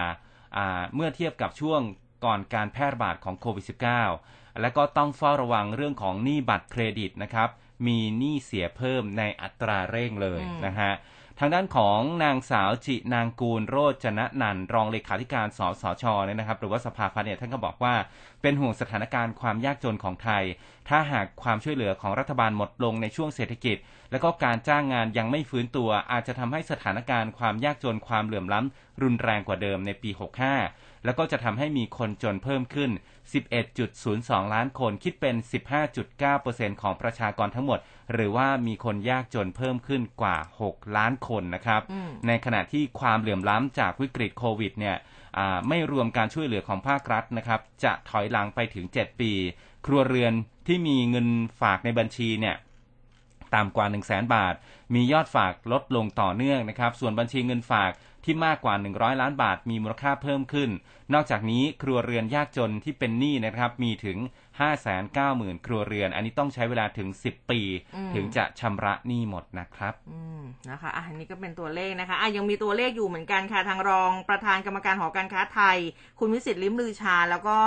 เมื่อเทียบกับช่วง ก่อนการแพร่ระบาดของโควิด -19 และก็ต้องเฝ้าระวังเรื่องของหนี้บัตรเครดิตนะครับ มีหนี้เสียเพิ่มในอัตราเร่งเลยนะฮะทางด้านของนางสาวจินางกูลโรจนะนันรองเลขาธิการสสชเนี่ยนะครับ หรือว่าสภาพัฒน์เนี่ยท่านก็บอกว่าเป็นห่วงสถานการณ์ความยากจนของไทย ถ้าหากความช่วยเหลือของรัฐบาลหมดลงในช่วงเศรษฐกิจ และก็การจ้างงานยังไม่ฟื้นตัว อาจจะทำให้สถานการณ์ความยากจนความเหลื่อมล้ำรุนแรงกว่าเดิมในปี 65 แล้วก็จะทำให้มีคนจนเพิ่มขึ้น 11.02 ล้านคนคิดเป็น 15.9%ของประชากรทั้งหมด หรือว่ามีคนยากจนเพิ่มขึ้นกว่า 6 ล้านคนนะครับ ในขณะที่ความเหลื่อมล้ำจากวิกฤตโควิดเนี่ยไม่รวมการช่วยเหลือของภาครัฐนะครับ จะถอยหลังไปถึง 7 ปี ครัวเรือนที่มีเงินฝากในบัญชีเนี่ยต่ำกว่า 1 0 0 0 0แบาท มียอดฝากลดลงต่อเนื่องนะครับ ส่วนบัญชีเงินฝาก ที่มากกว่า 100 ล้านบาทมีมูลค่าเพิ่มขึ้น นอกจากนี้ครัวเรือนยากจนที่เป็นหนี้นะครับมีถึง 590,000 ครัวเรือน อันนี้ต้องใช้เวลาถึง 10 ปี ถึงจะชำระหนี้หมดนะครับอืมนะคะอันนี้ก็เป็นตัวเลขนะคะอะยังมีตัวเลขอยู่เหมือนกันค่ะทางรองประธานกรรมการหอการค้าไทย คุณวิสิตลิมลือชา แล้วก็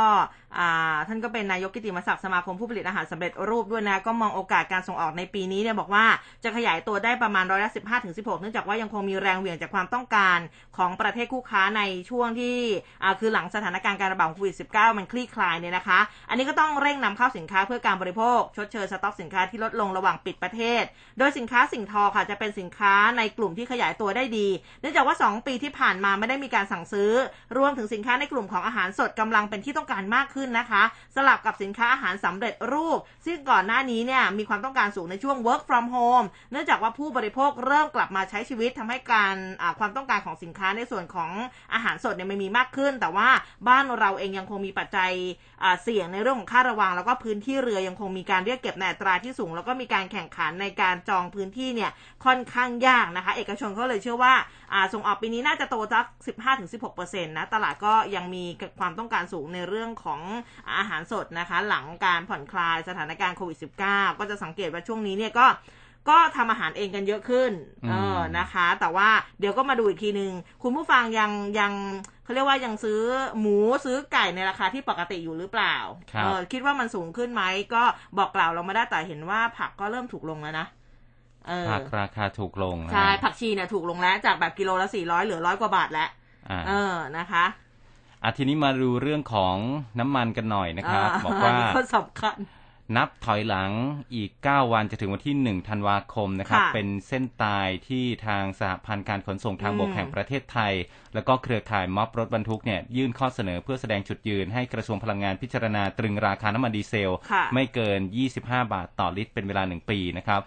อ่าท่านก็เป็นนายกกิติมศักดิ์สมาคมผู้ผลิตอาหารสำเร็จรูปด้วยนะ ก็มองโอกาสการส่งออกในปีนี้เนี่ยบอกว่าจะขยายตัวได้ประมาณร้อยละสิบห้าถึงสิบหกเนื่องจากว่ายังคงมีแรงเหวี่ยงจากความต้องการของประเทศคู่ค้าในช่วงที่อ่าคือหลังสถานการณ์การระบาดโควิด -19 มันคลี่คลายเนี่ยนะคะ อันนี้ก็ต้องเร่งนำเข้าสินค้าเพื่อการบริโภค ชดเชยสต็อกสินค้าที่ลดลงระหว่างปิดประเทศ โดยสินค้าสิ่งทอค่ะจะเป็นสินค้าในกลุ่มที่ขยายตัวได้ดี เนื่องจากว่า 2 ปีที่ผ่านมาไม่ได้มีการสั่งซื้อ รวมถึงสินค้าในกลุ่มของอาหารสดกำลังเป็นที่ต้องการมากขึ้นนะคะ สลับกับสินค้าอาหารสำเร็จรูป ซึ่งก่อนหน้านี้เนี่ยมีความต้องการสูงในช่วง work from home เนื่องจากว่าผู้บริโภคเริ่มกลับมาใช้ชีวิตทำให้การความต้องการของสินค้าในส่วนของอาหารสดเนี่ยไม่มีมากขึ้น แต่ว่าบ้านเราเองยังคงมีปัจจัยเสี่ยงในเรื่องของค่าระวัง แล้วก็พื้นที่เรือยังคงมีการเรียกเก็บในอัตราที่สูง แล้วก็มีการแข่งขันในการจองพื้นที่เนี่ยค่อนข้างยากนะคะ เอกชนเขาเลยเชื่อว่าส่งออกปีนี้น่าจะโตสัก 15-16%นะตลาดก็ยังมีความต้องการสูงในเรื่องของอาหารสดนะคะ หลังการผ่อนคลายสถานการณ์โควิด -19 ก็จะสังเกตว่าช่วงนี้เนี่ยก็ ก็ทำอาหารเองกันเยอะขึ้น เออนะคะ แต่ว่าเดี๋ยวก็มาดูอีกทีหนึ่งคุณผู้ฟังยังยังเขาเรียกว่ายังซื้อหมูซื้อไก่ในราคาที่ปกติอยู่หรือเปล่าเออคิดว่ามันสูงขึ้นไหมก็บอกกล่าวเรามาได้แต่เห็นว่าผักก็เริ่มถูกลงแล้วนะผักราคาถูกลงใช่ผักชีเนี่ยถูกลงแล้วจากแบบกิโลละสี่ร้อยเหลือร้อยกว่าบาทแล้วเออนะคะอะทีนี้มาดูเรื่องของน้ำมันกันหน่อยนะครับ บอกว่าก็สำคัญ นับถอยหลังอีก 9 วันจะถึงวันที่ 1 ธันวาคมนะครับเป็นเส้นตายที่ทางสหพันธ์การขนส่งทางบกแห่งประเทศไทย แล้วก็เครือข่ายม็อบรถบรรทุกเนี่ยยื่นข้อเสนอเพื่อแสดงจุดยืนให้กระทรวงพลังงานพิจารณาตรึงราคาน้ำมันดีเซลไม่เกิน 25 บาทต่อลิตรเป็นเวลา 1 ปีนะครับ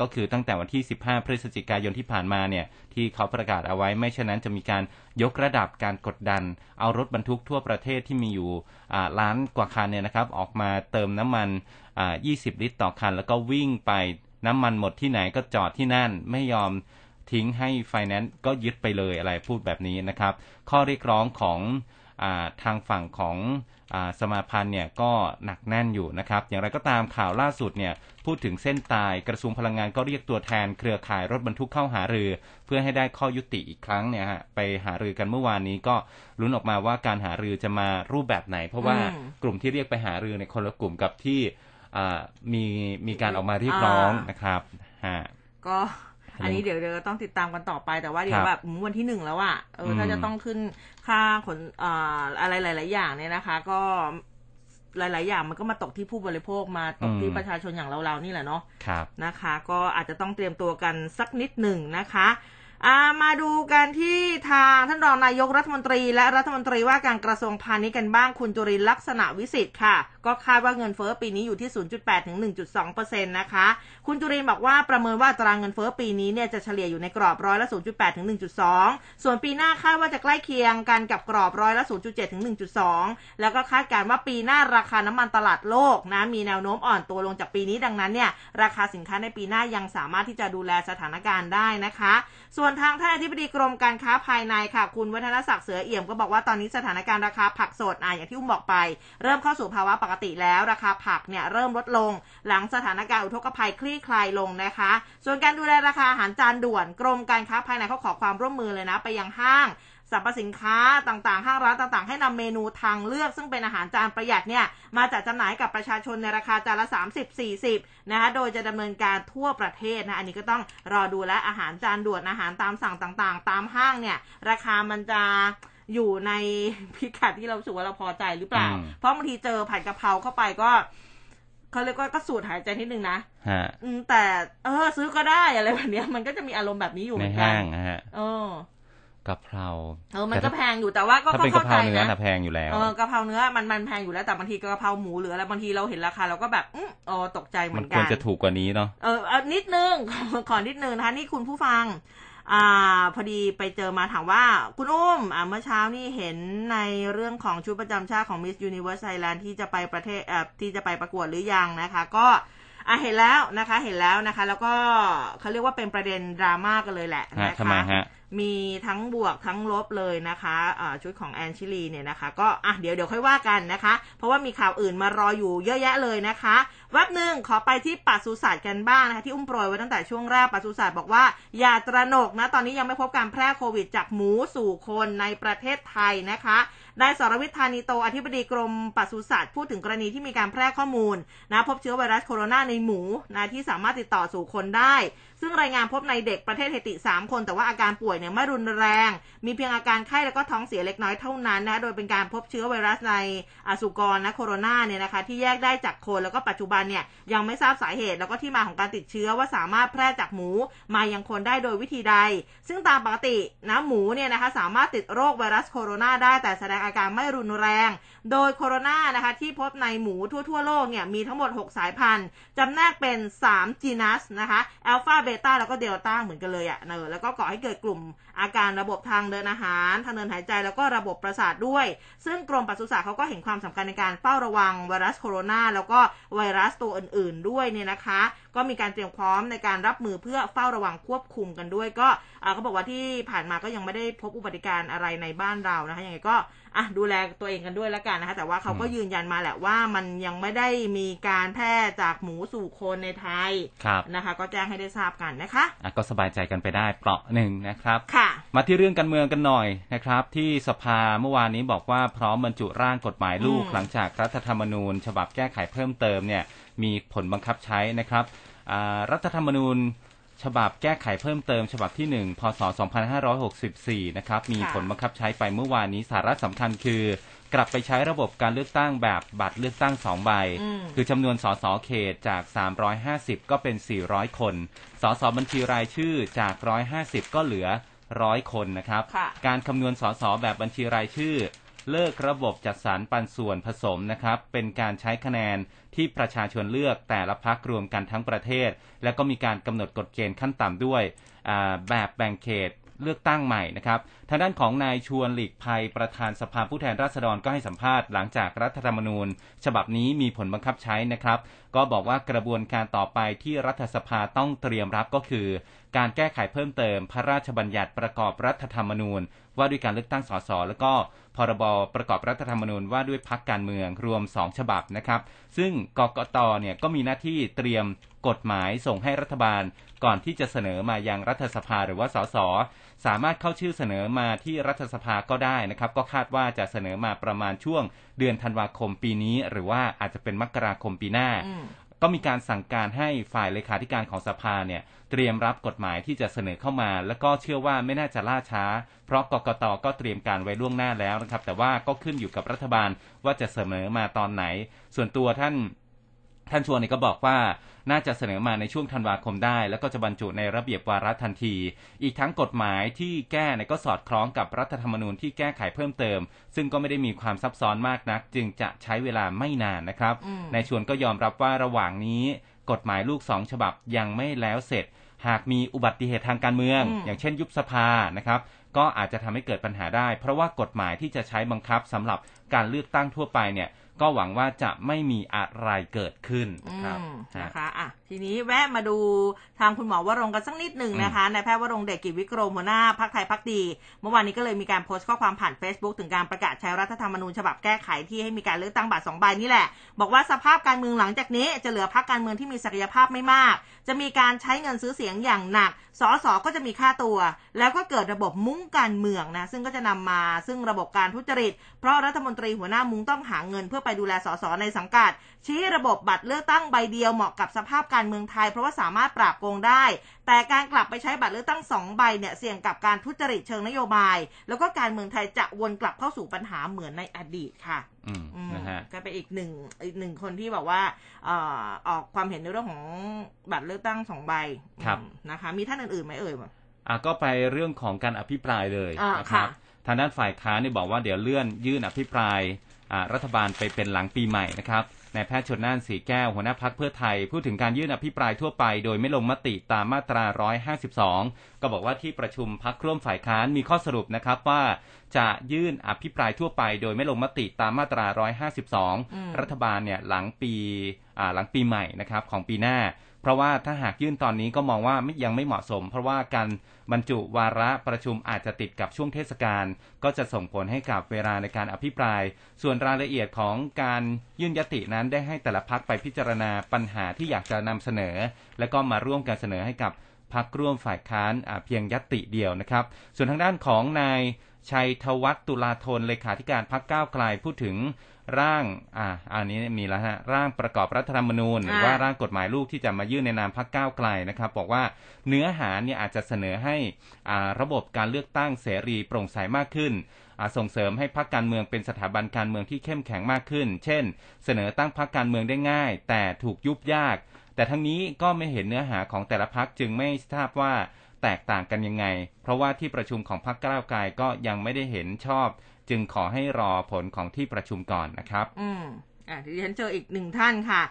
ก็คือตั้งแต่วันที่ 15 พฤศจิกายนที่ผ่านมาเนี่ยที่เขาประกาศเอาไว้ไม่เช่นนั้นจะมีการยกระดับการกดดัน เอารถบรรทุกทั่วประเทศที่มีอยู่ล้านกว่าคันเนี่ยนะครับออกมาเติมน้ำมัน 20 ลิตรต่อคัน แล้วก็วิ่งไปน้ำมันหมดที่ไหนก็จอดที่นั่นไม่ยอมทิ้งให้ไฟแนนซ์ก็ยึดไปเลยอะไรพูดแบบนี้นะครับ ข้อเรียกร้องของอทางฝั่งของ สมาพันธ์เนี่ยก็หนักแน่นอยู่นะครับ อย่างไรก็ตามข่าวล่าสุดเนี่ยพูดถึงเส้นตายกระทรวงพลังงานก็เรียกตัวแทนเครือข่ายรถบรรทุกเข้าหารือ เพื่อให้ได้ข้อยุติอีกครั้งเนี่ยฮะไปหารือกันเมื่อวานนี้ก็ลุ้นออกมาว่าการหารือจะมารูปแบบไหน เพราะว่ากลุ่มที่เรียกไปหารือในคนละกลุ่มกับที่มีมีการออกมาเรียกร้องนะครับฮะก็ อันนี้เดี๋ยวเดี๋ยวต้องติดตามกันต่อไปแต่ว่าเดี๋ยวแบบวันที่หนึ่งแล้วอะเออถ้าจะต้องขึ้นค่าขนอะไรหลาย ๆ อย่างเนี่ยนะคะ ก็หลาย ๆ อย่างมันก็มาตกที่ผู้บริโภคมาตกที่ประชาชนอย่างเราๆนี่แหละเนาะครับนะคะ ก็อาจจะต้องเตรียมตัวกันสักนิดหนึ่งนะคะอ่ามาดูกันที่ทางท่านรองนายกรัฐมนตรี และรัฐมนตรีว่าการกระทรวงพาณิชย์กันบ้างคุณจุรินทร์ลักษณะวิสิทธิ์ค่ะ ก็คาดว่าเงินเฟ้อปีนี้อยู่ที่ 0.8 ถึง 1.2เปอร์เซ็นต์นะคะ คุณจุรินบอกว่าประเมินว่าอัตรางเงินเฟ้อปีนี้เนี่ยจะเฉลี่ยอยู่ในกรอบร้อยละ 0.8 ถึง 1.2 ส่วนปีหน้าคาดว่าจะใกล้เคียงกันกับกรอบร้อยละ 0.7 ถึง 1.2 แล้วก็คาดการณ์ว่าปีหน้าราคาน้ำมันตลาดโลกนะมีแนวโน้มอ่อนตัวลงจากปีนี้ดังนั้นเนี่ยราคาสินค้าในปีหน้ายังสามารถที่จะดูแลสถานการณ์ได้นะคะ ส่วนทางท่านอธิบดีกรมการค้าภายในค่ะ คุณวัฒนศักดิ์เสือเอี่ยมก็บอกว่าตอนนี้สถานการณ์ราคาผักสดอะอย่างที่อุ้มบอกไป เริ่มเข้าสู่ภาวะปกกติแล้วราคาผักเนี่ยเริ่มลดลง หลังสถานการณ์อุทกภัยคลี่คลายลงนะคะ ส่วนการดูแลราคาอาหารจานด่วนกรมการค้าภายในเขาขอความร่วมมือเลยนะ ไปยังห้างสรรพสินค้าต่างๆ ห้างร้านต่างๆ ให้นำเมนูทางเลือก ซึ่งเป็นอาหารจานประหยัดเนี่ยมาจัดจำหน่ายกับประชาชนในราคาจานละ 30-40 นะคะโดยจะดำเนินการทั่วประเทศนะ อันนี้ก็ต้องรอดูและอาหารจานด่วนอาหารตามสั่งต่างๆ ตามห้างเนี่ยราคามันจะ อยู่ในพิกัดที่เราสูว่าเราพอใจหรือเปล่าอืมเพราะบางทีเจอผัดกะเพราเข้าไปก็เขาเรียกว่าก็สูดหายใจนิดนึงนะฮะอืมแต่ เออ ซื้อก็ได้อะไรแบบเนี้ยมันก็จะมีอารมณ์แบบนี้อยู่เหในมือนกัห้านงนะฮะเออกะเพราเออมันแต่ก็ถ้าแพงอยู่แต่ว่าก็ถ้าเป็นกะเพราข้ใจเนื้อนะน่ะแพงอยู่แล้วเออกะเพราเนื้อมันมันแพงอยู่แล้วแต่บางทีกะเพราหมูหรืออะไรบางทีเราเห็นราคาเราก็แบบอืมอ๋อตกใจเหมืมัอนนคกัวรนจะถูกกว่านี้เนาะเออเอานิดนึงขอขอนิดนึงนะคะนี่คุณผู้ฟัง อ่าพอดีไปเจอมาถามว่า คุณอุ้มอ่าเมื่อเช้านี่เห็นในเรื่องของชุดประจำชาติของ Miss Universe Thailand ที่จะไปประเทศอ่าที่จะไปประกวดหรือยังนะคะ ก็อะเห็นแล้วนะคะ เห็นแล้วนะคะ แล้วก็เขาเรียกว่าเป็นประเด็นดราม่ากันเลยแหละฮะนะคะทำไมฮะ มีทั้งบวกทั้งลบเลยนะคะะชุดของแอนชิลีเนี่ยนะคะ ก็อะเดี๋ยวเดี๋ยวค่อยว่ากันนะคะ เพราะว่ามีข่าวอื่นมารออยู่เยอะแยะเลยนะคะแวบหนึ่งขอไปที่ปศุสัตว์กันบ้างนะคะที่อุ้มโปรยไว้ตั้งแต่ช่วงแรกปศุสัตว์บอกว่าอย่าตระหนกนะตอนนี้ยังไม่พบการแพร่โควิดจากหมูสู่คนในประเทศไทยนะคะ นายสรวิทย์ธานีโตอธิบดีกรมปศุสัตว์พูดถึงกรณีที่มีการแพร่ข้อมูลนะพบเชื้อไวรัสโคโรนาในหมูนะที่สามารถติดต่อสู่คนได้ ซึ่งรายงานพบในเด็กประเทศเฮติ 3 คน แต่ว่าอาการป่วยเนี่ยไม่รุนแรง มีเพียงอาการไข้แล้วก็ท้องเสียเล็กน้อยเท่านั้นนะโดยเป็นการพบเชื้อไวรัสในอสุกรนะโคโรนาเนี่ยนะคะที่แยกได้จากคนแล้วก็ปัจจุบันเนี่ยยังไม่ทราบสาเหตุแล้วก็ที่มาของการติดเชื้อว่าสามารถแพร่จากหมูมายังคนได้โดยวิธีใด ซึ่งตามปกตินะหมูเนี่ยนะคะสามารถติดโรคไวรัสโคโรนาได้แต่แสดงอาการไม่รุนแรง โดยโคโรนานะคะที่พบในหมูทั่ว ๆ โลกเนี่ยมีทั้งหมด 6 สายพันธุ์จำแนกเป็น 3 จีนัสนะคะ อัลฟา เบต้า แล้วก็เดลต้าเหมือนกันเลยอะ่ะเนอะแล้วก็ก่อให้เกิดกลุ่มอาการระบบทางเดินอาหาร ทางเดินหายใจแล้วก็ระบบประสาทด้วย ซึ่งกรมปศุสัตว์เขาก็เห็นความสำคัญในการเฝ้าระวังไวรัสโคโรนาแล้วก็ไวรัสตัวอื่น ๆ ด้วยเนี่ยนะคะ ก็มีการเตรียมพร้อมในการรับมือเพื่อเฝ้าระวังควบคุมกันด้วย ก็อ่าเขาบอกว่าที่ผ่านมาก็ยังไม่ได้พบอุบัติการณ์อะไรในบ้านเรานะคะยังไงก็อะดูแลตัวเองกันด้วยแล้วกันนะคะแต่ว่าเขาก็ยืนยันมาแหละว่ามันยังไม่ได้มีการแพร่จากหมูสู่คนในไทยครับนะคะ ก็แจ้งให้ได้ทราบกันนะคะอะก็สบายใจกันไปได้เปราะหนึ่งนะครับค่ะมาที่เรื่องการเมืองกันหน่อยนะครับ ที่สภาเมื่อวานนี้บอกว่าพร้อมบรรจุร่างกฎหมายลูกอืมหลังจากรัฐธรรมนูญ ฉบับแก้ไขเพิ่มเติมเนี่ยมีผลบังคับใช้นะครับอ่ารัฐธรรมนูญฉบับแก้ไขเพิ่มเติม ฉบับที่ 1 พศ 2564 นะครับ มีค่ะผลบังคับใช้ไปเมื่อวานนี้สาระสำคัญคือ กลับไปใช้ระบบการเลือกตั้งแบบบัตรเลือกตั้ง 2 ใบอืมคือจำนวนสสเขตจาก 350 ก็เป็น 400 คน สสบัญชีรายชื่อจาก 150 ก็เหลือ 100คนนะครับค่ะการคำนวณสสแบบบัญชีรายชื่อ เลิกระบบจัดสรรปันส่วนผสมนะครับ เป็นการใช้คะแนนที่ประชาชนเลือกแต่ละพักรวมกันทั้งประเทศ และก็มีการกำหนดกฎเกณฑ์ขั้นต่ำด้วยอ่าแบบแบ่งเขต เลือกตั้งใหม่นะครับทางด้านของนายชวนหลีกภัยประธานสภาผู้แทนราษฎรก็ให้สัมภาษณ์หลังจากรัฐธรรมนูญ ฉบับนี้มีผลบังคับใช้นะครับ ก็บอกว่ากระบวนการต่อไปที่รัฐสภาต้องเตรียมรับก็คือ การแก้ไขเพิ่มเติมพระราชบัญญัติประกอบรัฐธรรมนูญว่าด้วยการเลือกตั้งสสแล้วก็พรบประกอบรัฐธรรมนูญว่าด้วยพักการเมืองรวม 2 ฉบับนะครับ ซึ่งกกตเนี่ยก็มีหน้าที่เตรียมกฎหมายส่งให้รัฐบาล ก่อนที่จะเสนอมายังรัฐสภาหรือว่าสสสามารถเข้าชื่อเสนอมาที่รัฐสภาก็ได้นะครับ ก็คาดว่าจะเสนอมาประมาณช่วงเดือนธันวาคมปีนี้ หรือว่าอาจจะเป็นมกราคมปีหน้า ก็มีการสั่งการให้ฝ่ายเลขาธิการของสภาเนี่ยเตรียมรับกฎหมายที่จะเสนอเข้ามา แล้วก็เชื่อว่าไม่น่าจะล่าช้า เพราะกกตก็เตรียมการไว้ล่วงหน้าแล้วนะครับ แต่ว่าก็ขึ้นอยู่กับรัฐบาลว่าจะเสนอมาตอนไหน ส่วนตัวท่าน ท่านชวนเนี่ยก็บอกว่าน่าจะเสนอมาในช่วงธันวาคมได้ แล้วก็จะบรรจุในระเบียบวาระทันที อีกทั้งกฎหมายที่แก้เนี่ยก็สอดคล้องกับรัฐธรรมนูญที่แก้ไขเพิ่มเติม ซึ่งก็ไม่ได้มีความซับซ้อนมากนัก จึงจะใช้เวลาไม่นานนะครับอืมในชวนก็ยอมรับว่าระหว่างนี้กฎหมายลูกสองฉบับยังไม่แล้วเสร็จ หากมีอุบัติเหตุทางการเมืองอืมอย่างเช่นยุบสภานะครับก็อาจจะทำให้เกิดปัญหาได้ เพราะว่ากฎหมายที่จะใช้บังคับสำหรับการเลือกตั้งทั่วไปเนี่ย ก็หวังว่าจะไม่มีอะไรเกิดขึ้นอืครับมฮะนะคะอะ ทีนี้แวะมาดูทางคุณหมอวรงค์กันสักนิดหนึ่งนะคะนายแพทย์วรงค์เดชกิจวิกรมหัวหน้าพักไทยพักดี เมื่อวานนี้ก็เลยมีการโพสต์ข้อความผ่าน Facebook ถึงการประกาศใช้รัฐธรรมนูญฉบับแก้ไขที่ให้มีการเลือกตั้งบัตรสองใบนี่แหละ บอกว่าสภาพการเมืองหลังจากนี้ จะเหลือพักการเมืองที่มีศักยภาพไม่มาก จะมีการใช้เงินซื้อเสียงอย่างหนักสสก็จะมีค่าตัว แล้วก็เกิดระบบมุ้งการเมืองนะซึ่งก็จะนำมาซึ่งระบบการทุจริต เพราะรัฐมนตรีหัวหน้ามุ้งต้องหาเงิน เพื่อไปดูแลสสในสังกัด ชี้ระบบบัตรเลือกตั้งใบเดียวเหมาะกับสภาพการเมืองไทย เพราะว่าสามารถปราบโกงได้ แต่การกลับไปใช้บัตรเลือกตั้งสองใบเนี่ยเสี่ยงกับการทุจริตเชิงนโยบาย แล้วก็การเมืองไทยจะวนกลับเข้าสู่ปัญหาเหมือนในอดีตค่ะอืมอืมนะฮะก็เป็นอีกหนึ่งอีกหนึ่งคนที่บอกว่าเอ่อออกความเห็นในเรื่องของบัตรเลือกตั้งสองใบครับอืมนะคะ มีท่านอื่นๆไหมเอ่ยอะก็ไปเรื่องของการอภิปรายเลยอ่านะครับค่ะทางด้านฝ่ายค้านเนี่ยบอกว่าเดี๋ยวเลื่อนยื่นอภิปรายอ่ารัฐบาลไปเป็นหลังปีใหม่นะครับ นายแพทย์ชนน่านสีแก้วหัวหน้าพักเพื่อไทย พูดถึงการยื่นอภิปรายทั่วไป โดยไม่ลงมติตามมาตรา 152 ก็บอกว่าที่ประชุมพักร่วมฝ่ายค้านมีข้อสรุปนะครับว่าจะยื่นอภิปรายทั่วไป โดยไม่ลงมติตามมาตรา 152 รัฐบาลเนี่ยหลังปีอ่าหลังปีใหม่นะครับของปีหน้า เพราะว่าถ้าหากยื่นตอนนี้ก็มองว่าไม่ยังไม่เหมาะสม เพราะว่าการบรรจุวาระประชุมอาจจะติดกับช่วงเทศกาลก็จะส่งผลให้กับเวลาในการอภิปราย ส่วนรายละเอียดของการยื่นยตินั้นได้ให้แต่ละพักไปพิจารณาปัญหาที่อยากจะนำเสนอ แล้วก็มาร่วมกันเสนอให้กับพักร่วมฝ่ายค้านเพียงยติเดียวนะครับ ส่วนทางด้านของนายชัยธวัฒน์ตุลาธนเลขาธิการพักก้าวไกลพูดถึง ร่างอ่าอันนี้มีแล้วฮะร่างประกอบรัฐธรรมนูญหรือว่าร่างกฎหมายลูกที่จะมายื่นในนามพักก้าวไกลนะครับ บอกว่าเนื้อหาเนี่ยอาจจะเสนอให้อ่าระบบการเลือกตั้งเสรีโปร่งใสมากขึ้นอ่าส่งเสริมให้พักการเมืองเป็นสถาบันการเมืองที่เข้มแข็งมากขึ้น เช่น เสนอตั้งพักการเมืองได้ง่าย แต่ถูกยุบยาก แต่ทั้งนี้ก็ไม่เห็นเนื้อหาของแต่ละพักจึงไม่ทราบว่าแตกต่างกันยังไง เพราะว่าที่ประชุมของพักก้าวไกลก็ยังไม่ได้เห็นชอบ จึงขอให้รอผลของที่ประชุมก่อนนะครับ อืมอะเดี๋ยวฉันเจออีกหนึ่งท่านค่ะ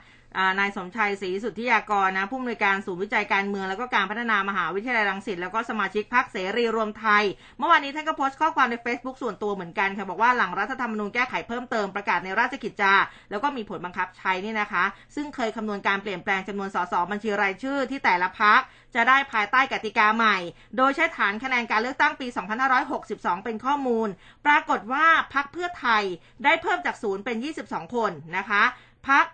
นายสมชัยศรีสุทธิยากรนะผู้อำนวยการศูนย์วิจัยการเมืองแล้วก็การพัฒนามหาวิทยาลัยรังสิตแล้วก็สมาชิกพรรคเสรีรวมไทย เมื่อวานนี้ท่านก็โพสต์ข้อความใน Facebook ส่วนตัวเหมือนกันค่ะบอกว่าหลังรัฐธรรมนูญแก้ไขเพิ่มเติมประกาศในราชกิจจา แล้วก็มีผลบังคับใช้นี่นะคะ ซึ่งเคยคำนวณการเปลี่ยนแปลงจำนวนสสบัญชีรายชื่อที่แต่ละพักจะได้ภายใต้กติกาใหม่ โดยใช้ฐานคะแนนการเลือกตั้งปี 2562 เป็นข้อมูล ปรากฏว่าพักเพื่อไทยได้เพิ่มจากศูนย์เป็น 22 คนนะคะ พัก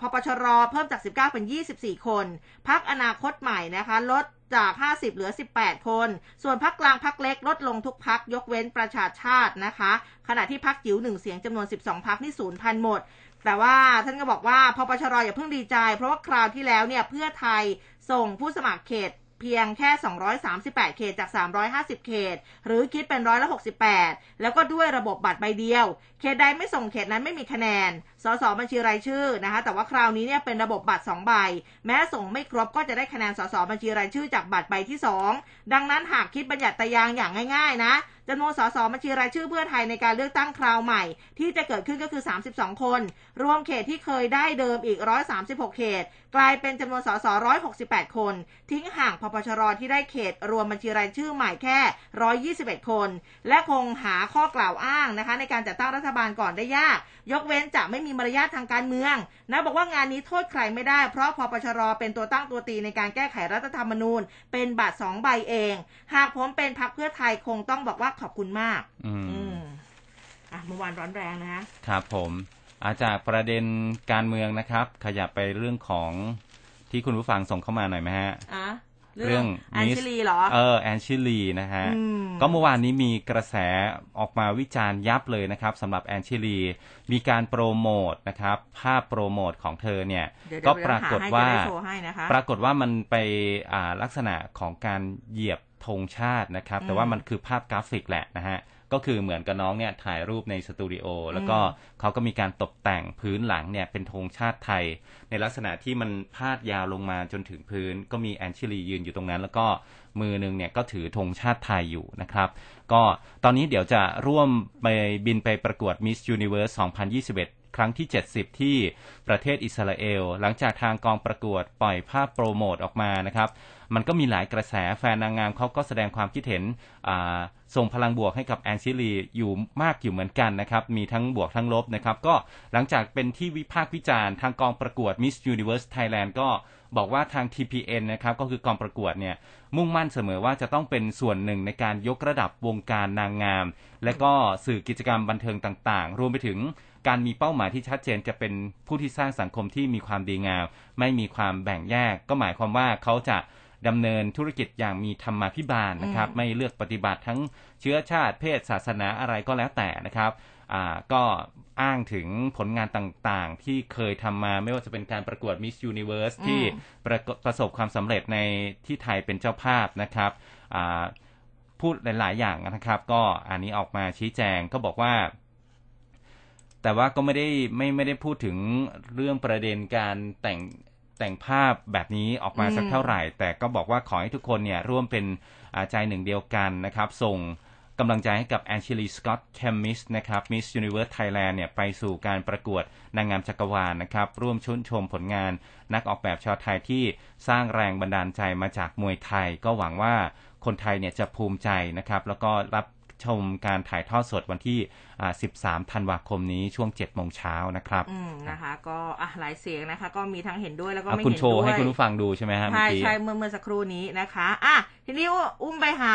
พปชรเพิ่มจาก 19 เป็น 24 คน พักอนาคตใหม่นะคะ ลดจาก 50 เหลือ 18 คน ส่วนพักกลางพักเล็กลดลงทุกพักยกเว้นประชาชาตินะคะ ขณะที่พักจิ๋วหนึ่งเสียงจำนวน 12 พักนี่ศูนย์พันหมด แต่ว่าท่านก็บอกว่าพปชรอย่าเพิ่งดีใจ เพราะว่าคราวที่แล้วเนี่ยเพื่อไทยส่งผู้สมัครเขตเพียงแค่ 238 เขตจาก 350 เขต หรือคิดเป็นร้อยละ 68 แล้วก็ด้วยระบบบัตรใบเดียว เขตใดไม่ส่งเขตนั้นไม่มีคะแนน สสบัญชีรายชื่อนะคะ แต่ว่าคราวนี้เนี่ยเป็นระบบบัตร 2 ใบ แม้ส่งไม่ครบก็จะได้คะแนนสสบัญชีรายชื่อจากบัตรใบที่ 2 ดังนั้นหากคิดบัญญัติตายางอย่างง่ายๆนะจำนวนสสบัญชีรายชื่อเพื่อไทยในการเลือกตั้งคราวใหม่ ที่จะเกิดขึ้นก็คือ 32 คน รวมเขตที่เคยได้เดิมอีก 136 เขต กลายเป็นจำนวนสส168 คน ทิ้งห่างพปชรที่ได้เขต รวมบัญชีรายชื่อใหม่แค่ 121 คน และคงหาข้อกล่าวอ้างนะคะ ในการจัดตั้งรัฐบาลก่อนได้ยาก ยกเว้นจะไม่มีมารยาททางการเมืองนะบอกว่างานนี้โทษใครไม่ได้ เพราะพปชรเป็นตัวตั้งตัวตีในการแก้ไขรัฐธรรมนูญ เป็นบัตรสองใบเอง หากผมเป็นพรรคเพื่อไทยคงต้องบอกว่าขอบคุณมากอืมอืมอะเมื่อวานร้อนแรงนะฮะครับผมอาจากประเด็นการเมืองนะครับ ขยับไปเรื่องของที่คุณผู้ฟังส่งเข้ามาหน่อยไหมฮะอะ เรื่องแอนชิลีเหรอ เออแอนชิลีนะฮะอืมก็เมื่อวานนี้มีกระแสออกมาวิจารณ์ยับเลยนะครับสำหรับแอนชิลี มีการโปรโมทนะครับ ภาพโปรโมทของเธอเนี่ยเดี๋ยวก็เดี๋ยวปรากฏหให้ว่าจะได้โชว์ให้นะคะปรากฏว่ามันไปอ่าลักษณะของการเหยียบธงชาตินะครับ แต่ว่ามันคือภาพกราฟิกแหละนะฮะ ก็คือเหมือนกับน้องเนี่ยถ่ายรูปในสตูดิโอแล้วก็เขาก็มีการตกแต่งพื้นหลังเนี่ยเป็นธงชาติไทย ในลักษณะที่มันพาดยาวลงมาจนถึงพื้น ก็มีแอนชิลียืนอยู่ตรงนั้น แล้วก็มือหนึงเนี่ยก็ถือธงชาติไทยอยู่นะครับ ก็ตอนนี้เดี๋ยวจะร่วมไปบินไปประกวด Miss Universe 2021 ครั้งที่ 70 ที่ประเทศอิสราเอล หลังจากทางกองประกวดปล่อยภาพโปรโมทออกมานะครับ มันก็มีหลายกระแสแฟนนางงามเขาก็แสดงความคิดเห็นส่งพลังบวกให้กับแอนชิลีอยู่มากอยู่เหมือนกันนะครับ มีทั้งบวกทั้งลบนะครับ ก็หลังจากเป็นที่วิพากษ์วิจารณ์ทางกองประกวด Miss Universe Thailand ก็บอกว่าทาง TPN นะครับก็คือกองประกวดเนี่ยมุ่งมั่นเสมอว่าจะต้องเป็นส่วนหนึ่งในการยกระดับวงการนางงาม และก็สื่อกิจกรรมบันเทิงต่าง ๆ รวมไปถึงการมีเป้าหมายที่ชัดเจนจะเป็นผู้ที่สร้างสังคมที่มีความดีงาม ไม่มีความแบ่งแยก ก็หมายความว่าเขาจะ ดำเนินธุรกิจอย่างมีธรรมาภิบาลนะครับ ไม่เลือกปฏิบัติทั้งเชื้อชาติเพศศาสนาอะไรก็แล้วแต่นะครับอ่าก็อ้างถึงผลงานต่างๆ ที่เคยทำมาไม่ว่าจะเป็นการประกวด Miss Universe ที่ประกประสบความสำเร็จในที่ไทยเป็นเจ้าภาพนะครับอ่าพูดหลายๆ อย่างนะครับ ก็อันนี้ออกมาชี้แจงก็บอกว่า แต่ว่าก็ไม่ได้ไม่ไม่ได้พูดถึงเรื่องประเด็นการแต่ง แต่งภาพแบบนี้ออกมาสักเท่าไหร่ แต่ก็บอกว่าขอให้ทุกคนเนี่ยร่วมเป็นอ่าใจหนึ่งเดียวกันนะครับ ส่งกำลังใจให้กับแอนชิลีสก๊อตเคมมิสนะครับมิสยูนิเวิร์สไทยแลนด์เนี่ยไปสู่การประกวดนางงามจักรวาลนะครับ ร่วมชื่นชมผลงานนักออกแบบชาวไทยที่สร้างแรงบันดาลใจมาจากมวยไทย ก็หวังว่าคนไทยเนี่ยจะภูมิใจนะครับ แล้วก็รับ ชมการถ่ายทอดสดวันที่อ่า13 ธันวาคมนี้ช่วง 7 โมงเช้านะครับอืมนะคะ ก็อะหลายเสียงนะคะ ก็มีทั้งเห็นด้วยแล้วก็เอาไม่คุณเห็นโชว์ด้วยให้คุณผู้ฟังดูใช่ไหมฮะเมื่ใช่อกี้ใช่เมื่อเมื่อสักครู่นี้นะคะอะทีนี้อุ้มไปหา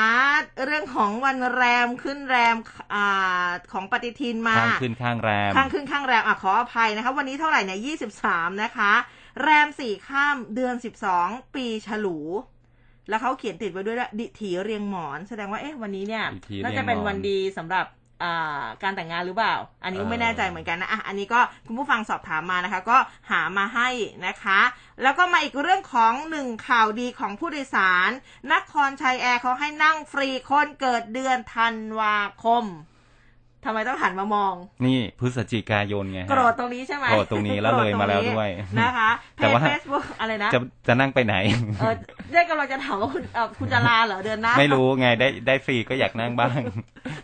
เรื่องของวันแรมขึ้นแรมอ่าของปฏิทินมาข้างขึ้นข้างแรมข้างขึ้นข้างแรมอะขออภัยนะคะ วันนี้เท่าไหร่เนี่ยยี่สิบสามนะคะ แรมสี่ข้ามเดือนสิบสองปีฉลู แล้วเขาเขียนติดไว้ด้วยว่าดิถีเรียงหมอน แสดงว่าเอ๊ะวันนี้เนี่ยดิถีเรียงหมอน น่าจะเป็นวันดีสำหรับอ่าการแต่งงานหรือเปล่า อันนี้เออไม่แน่ใจเหมือนกันนะอะอันนี้ก็คุณผู้ฟังสอบถามมานะคะ ก็หามาให้นะคะ แล้วก็มาอีกเรื่องของหนึ่งข่าวดีของผู้โดยสารนครชัยแอร์เขาให้นั่งฟรีคนเกิดเดือนธันวาคม ทำไมต้องหันมามอง นี่พฤศจิกายนไงฮะโกรธตรงนี้ใช่ไหมโกรธตรงนี้แล้วเลยมาแล้วด้วยนะคะเพแต่จว่าเฟซบุ๊กอะไรนะจะจะนั่งไปไหนเออได้กำลังจะถามว่าคุณเออคุณจะลาเหรอเดือนหน้าไม่รู้ไงได้ได้ฟรีก็อยากนั่งบ้าง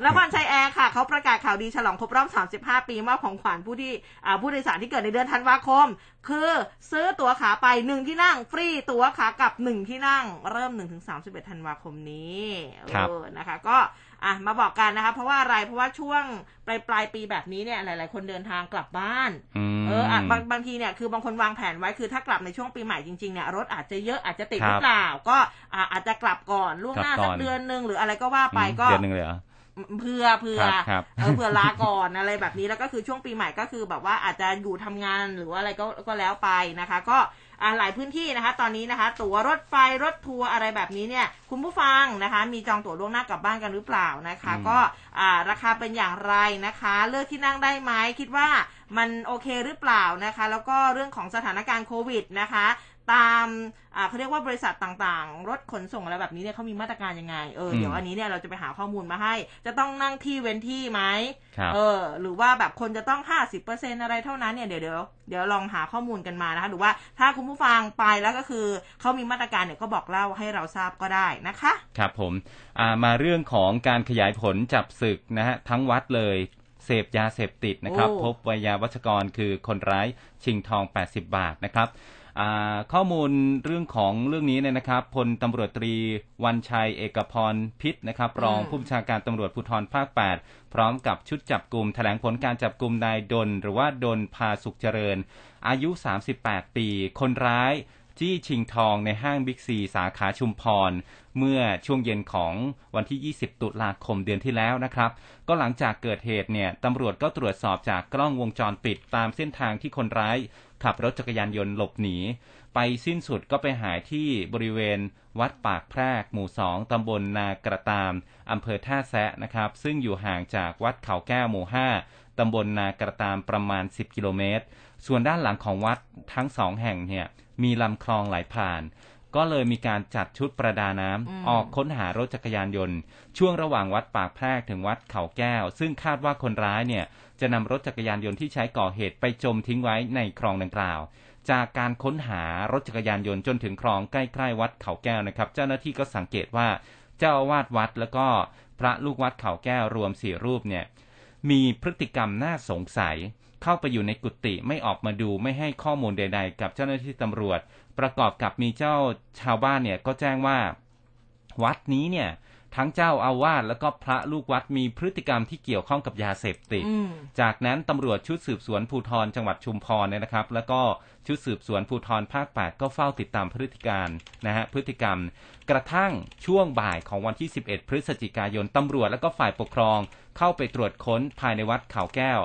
นครชัยแอร์ค่ะเขาประกาศข่าวดีฉลองครบรอบ 35 ปีมอบของขวัญผู้ที่อ่าผู้โดยสารที่เกิดในเดือนธันวาคม คือซื้อตั๋วขาไปหนึ่งที่นั่ง ฟรีตั๋วขากลับหนึ่งที่นั่ง เริ่ม1ถึง31ธันวาคมนี้ครับเออนะคะ ก็ อะมาบอกกันนะคะ เพราะว่าอะไรเพราะว่าช่วงปลายปลายปีแบบนี้เนี่ยหลาย ๆ คนเดินทางกลับบ้านมเอออะบางบางทีเนี่ยคือบางคนวางแผนไว้คือถ้ากลับในช่วงปีใหม่จริง ๆ เนี่ยรถอาจจะเยอะอาจจะติดครับหรือเปล่า ก็อะอาจจะกลับก่อนล่วงหน้ากลับก่สัอกนเดือนหนึ่งหรืออะไรก็ว่าไปอืมก็เดือนหนึ่งเลยเหรอเพื่อเพื่อครับครับเออเพื่อลาก่อนอะไรแบบนี้แล้วก็คือช่วงปีใหม่ก็คือแบบว่าอาจจะอยู่ทำงานหรือว่าอะไรก็ก็แล้วไปนะคะ ก็อ่า หลายพื้นที่นะคะ ตอนนี้นะคะ ตั๋วรถไฟรถทัวร์อะไรแบบนี้เนี่ย คุณผู้ฟังนะคะ มีจองตั๋วล่วงหน้ากลับบ้านกันหรือเปล่านะคะอืมก็อ่าราคาเป็นอย่างไรนะคะ เลือกที่นั่งได้ไหมคิดว่ามันโอเคหรือเปล่านะคะ แล้วก็เรื่องของสถานการณ์โควิดนะคะ ตามอ่าเขาเรียกว่าบริษัทต่างๆ รถขนส่งอะไรแบบนี้เนี่ยเขามีมาตรการยังไง เอออืมเดี๋ยวอันนี้เนี่ยเราจะไปหาข้อมูลมาให้ จะต้องนั่งที่เว้นที่ไหมครับเออ หรือว่าแบบคนจะต้องห้าสิบเปอร์เซ็นอะไรเท่านั้นเนี่ยเดี๋ยวเดี๋ยวเดี๋ยวลองหาข้อมูลกันมานะคะ หรือว่าถ้าคุณผู้ฟังไปแล้วก็คือเขามีมาตรการเนี่ยก็บอกเล่าให้เราทราบก็ได้นะคะ ครับผมอ่ามาเรื่องของการขยายผลจับศึกนะฮะทั้งวัดเลยเสพยาเสพติดนะครับโอ้พบวัยาวัชกรคือคนร้ายชิงทอง 80 บาทนะครับอ่า ข้อมูลเรื่องของเรื่องนี้เนี่ยนะครับพลตำรวจตรีวันชัยเอกพรพิษนะครับ รองผู้บัญชาการตำรวจภูธรภาค 8 พร้อมกับชุดจับกลุ่มแถลงผลการจับกลุ่มนายดน หรือว่าดนพาสุขเจริญ อายุ 38 ปี คนร้ายจี้ชิงทองในห้างบิ๊กซีสาขาชุมพร เมื่อช่วงเย็นของวันที่ 20 ตุลาคมเดือนที่แล้วนะครับ ก็หลังจากเกิดเหตุเนี่ยตำรวจก็ตรวจสอบจากกล้องวงจรปิดตามเส้นทางที่คนร้าย ขับรถจักรยานยนต์หลบหนี ไปสิ้นสุดก็ไปหายที่บริเวณวัดปากแพรก หมู่สองตำบลนากระตามอำเภอท่าแซะนะครับ ซึ่งอยู่ห่างจากวัดเขาแก้วหมู่ห้าตำบลนากระตามประมาณ 10 กิโลเมตร ส่วนด้านหลังของวัดทั้งสองแห่งเนี่ยมีลำคลองไหลผ่าน ก็เลยมีการจัดชุดประดาน้ำอืมออกค้นหารถจักรยานยนต์ ช่วงระหว่างวัดปากแพรกถึงวัดเขาแก้ว ซึ่งคาดว่าคนร้ายเนี่ยจะนำรถจักรยานยนต์ที่ใช้ก่อเหตุไปจมทิ้งไว้ในคลองดังกล่าว จากการค้นหารถจักรยานยนต์จนถึงคลองใกล้ๆวัดเขาแก้วนะครับ เจ้าหน้าที่ก็สังเกตว่าเจ้าอาวาสวัดแล้วก็พระลูกวัดเขาแก้วรวมสี่รูปเนี่ยมีพฤติกรรมน่าสงสัย เข้าไปอยู่ในกุฏิไม่ออกมาดูไม่ให้ข้อมูลใด ๆ กับเจ้าหน้าที่ตำรวจ ประกอบกับมีเจ้าชาวบ้านเนี่ยก็แจ้งว่า วัดนี้เนี่ยทั้งเจ้าอาวาสแล้วก็พระลูกวัดมีพฤติกรรมที่เกี่ยวข้องกับยาเสพติดอืมจากนั้นตำรวจชุดสืบสวนภูธรจังหวัดชุมพรเนี่ยนะครับ แล้วก็ชุดสืบสวนภูธรภาค8ก็เฝ้าติดตามพฤติการนะฮะพฤติกรรม กระทั่งช่วงบ่ายของวันที่ 11 พฤศจิกายนตำรวจและก็ฝ่ายปกครอง เข้าไปตรวจค้นภายในวัดเขาแก้ว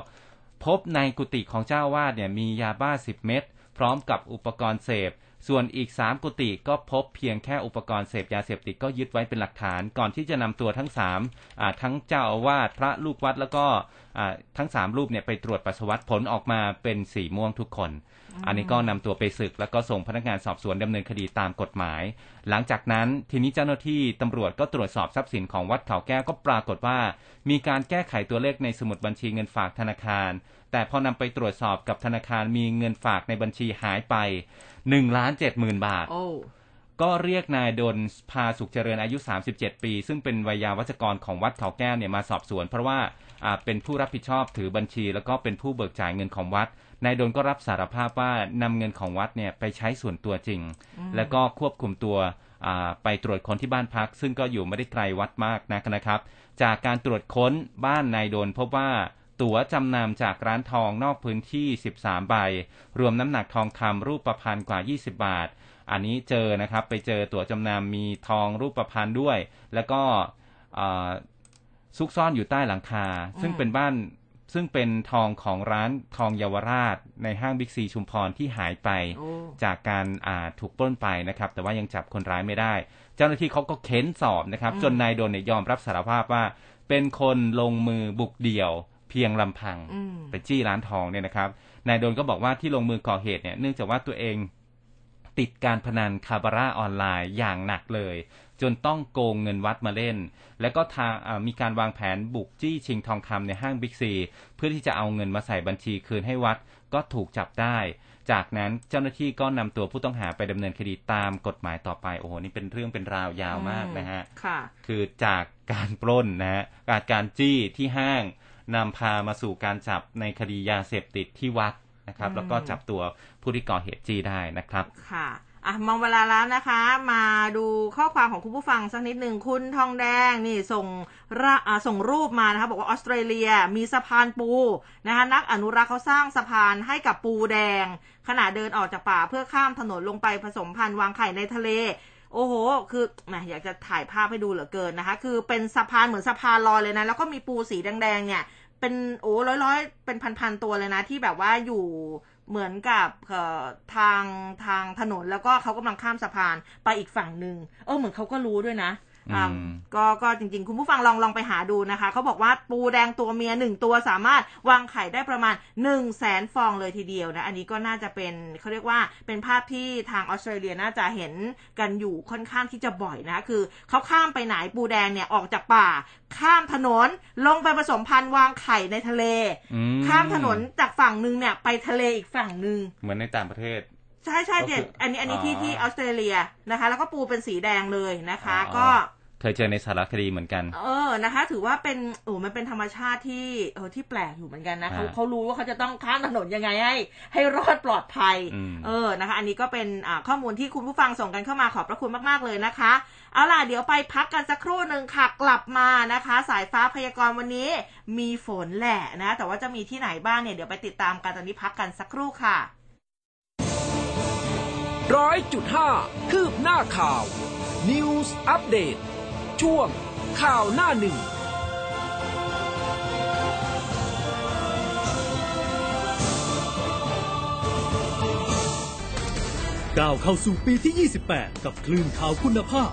พบในกุฏิของเจ้าวาดเนี่ยมียาบ้า10เม็ดพร้อมกับอุปกรณ์เสพ ส่วนอีก3กุฏิก็พบเพียงแค่อุปกรณ์เสพยาเสพติดก็ยึดไว้เป็นหลักฐาน ก่อนที่จะนำตัวทั้ง3อ่าทั้งเจ้าอาวาสพระลูกวัดแล้วก็ทั้ง3รูปเนี่ยไปตรวจปัสสาวะผลออกมาเป็นสีม่วงทุกคน อันนี้ก็นำตัวไปศึก แล้วก็ส่งพนักงานสอบสวนดำเนินคดีตามกฎหมาย หลังจากนั้นทีนี้เจ้าหน้าที่ตำรวจก็ตรวจสอบทรัพย์สินของวัดเขาแก้วก็ปรากฏว่า มีการแก้ไขตัวเลขในสมุดบัญชีเงินฝากธนาคาร แต่พอนำไปตรวจสอบกับธนาคารมีเงินฝากในบัญชีหายไป1ล้าน7หมื่นบาทโอ้ก็เรียกนายดนพาสุขเจริญอายุ 37 ปี ซึ่งเป็นวัยยาวัจกรของวัดเขาแก้วเนี่ยมาสอบสวน เพราะว่าอ่าเป็นผู้รับผิดชอบถือบัญชี แล้วก็เป็นผู้เบิกจ่ายเงินของวัด นายดนก็รับสารภาพว่านำเงินของวัดเนี่ยไปใช้ส่วนตัวจริง แล้วก็ควบคุมตัวอ่าไปตรวจค้นที่บ้านพัก ซึ่งก็อยู่ไม่ได้ไกลวัดมากนักนะครับ จากการตรวจค้นบ้านนายดนพบว่าตั๋วจำนำจากร้านทองนอกพื้นที่ 13 ใบ รวมน้ำหนักทองคำรูปประพันธ์กว่า 20 บาท อันนี้เจอนะครับ ไปเจอตั๋วจำนำมีทองรูปประพันธ์ด้วย แล้วก็อ่าซุกซ่อนอยู่ใต้หลังคา ซึ่งเป็นบ้าน ซึ่งเป็นทองของร้านทองเยาวราช ในห้างบิ๊กซีชุมพรที่หายไปโอ้จากการอ่าถูกปล้นไปนะครับ แต่ว่ายังจับคนร้ายไม่ได้ เจ้าหน้าที่เขาก็เค้นสอบนะครับ จนนายโดนเนี่ยยอมรับสารภาพว่า เป็นคนลงมือบุกเดี่ยวเพียงลำพังอืมไปจี้ร้านทองเนี่ยนะครับ นายโดนก็บอกว่าที่ลงมือก่อเหตุเนี่ยเนื่องจากว่าตัวเอง ติดการพนันคาบาร่าออนไลน์อย่างหนักเลย จนต้องโกงเงินวัดมาเล่น แล้วก็ทางอ่ามีการวางแผนบุกจี้ชิงทองคำในห้างบิ๊กซี เพื่อที่จะเอาเงินมาใส่บัญชีคืนให้วัดก็ถูกจับได้ จากนั้นเจ้าหน้าที่ก็นำตัวผู้ต้องหาไปดำเนินคดีตามกฎหมายต่อไป โอ้โห นี่เป็นเรื่องเป็นราวยาวมากนะฮะค่ะคือจากการปล้นนะฮะการการจี้ที่ห้างนำพามาสู่การจับในคดียาเสพติดที่วัด นะครับอืมแล้วก็จับตัวผู้ที่ก่อเหตุจี้ได้นะครับ ค่ะ อะมองเวลาแล้วนะคะ มาดูข้อความของคุณผู้ฟังสักนิดหนึ่งคุณทองแดงนี่ส่งระอ่าส่งรูปมานะคะบอกว่าออสเตรเลียมีสะพานปูนะคะนักอนุรักษ์เขาสร้างสะพานให้กับปูแดง ขณะเดินออกจากป่าเพื่อข้ามถนนลงไปผสมพันธุ์วางไข่ในทะเลโอ้โห คือแหมอยากจะถ่ายภาพให้ดูเหลือเกินนะคะ คือเป็นสะพานเหมือนสะพานลอยเลยนะ แล้วก็มีปูสีแดงๆเนี่ย เป็นโอ้ร้อยร้อยๆเป็นพันๆตัวเลยนะที่แบบว่าอยู่เหมือนกับเอ่อทางทางถนนแล้วก็เขากำลังข้ามสะพานไปอีกฝั่งหนึ่งเออเหมือนเขาก็รู้ด้วยนะ ก็ก็จริงๆ คุณผู้ฟังลองลองไปหาดูนะคะเขาบอกว่าปูแดงตัวเมียหนึ่งตัวสามารถวางไข่ได้ประมาณ1นึ่งแสนฟองเลยทีเดียวนะ อันนี้ก็น่าจะเป็นเขาเรียกว่าเป็นภาพที่ทางออสเตรเลียน่าจะเห็นกันอยู่ค่อนข้างที่จะบ่อยนะ คือเขาข้ามไปไหนปูแดงเนี่ยออกจากป่า ข้ามถนนลงไปผสมพันธุ์วางไข่ในทะเลอืข้ามถนนจากฝั่งหนึ่งเนี่ยไปทะเลอีกฝั่งหนึ่งเหมือนในต่างประเทศใช่ใช่เนี่ยก็คืออัอันนี้อันนี้ที่อ๋อที่ออสเตรเลียนะคะ แล้วก็ปูเป็นสีแดงเลยนะคะอ๋อก็ เคยเจอในสารคดีเหมือนกัน เออนะคะ ถือว่าเป็นโอ้มันเป็นธรรมชาติที่เออที่แปลกอยู่เหมือนกันนะเขาฮะเขารู้ว่าเขาจะต้องข้ามถนนยังไงให้ ให้รอดปลอดภัยอืมเออนะคะ อันนี้ก็เป็นอ่าข้อมูลที่คุณผู้ฟังส่งกันเข้ามาขอบพระคุณมากๆเลยนะคะ เอาล่ะเดี๋ยวไปพักกันสักครู่หนึ่งค่ะกลับมานะคะ สายฟ้าพยากรณ์วันนี้มีฝนแหละนะ แต่ว่าจะมีที่ไหนบ้างเนี่ยเดี๋ยวไปติดตามกันตอนนี้พักกันสักครู่ค่ะร้อยจุดห้าคืบหน้าข่าว News Update ช่วง ข่าวหน้าหนึ่งก้าวเข้าสู่ปีที่ 28 กับคลื่นข่าวคุณภาพ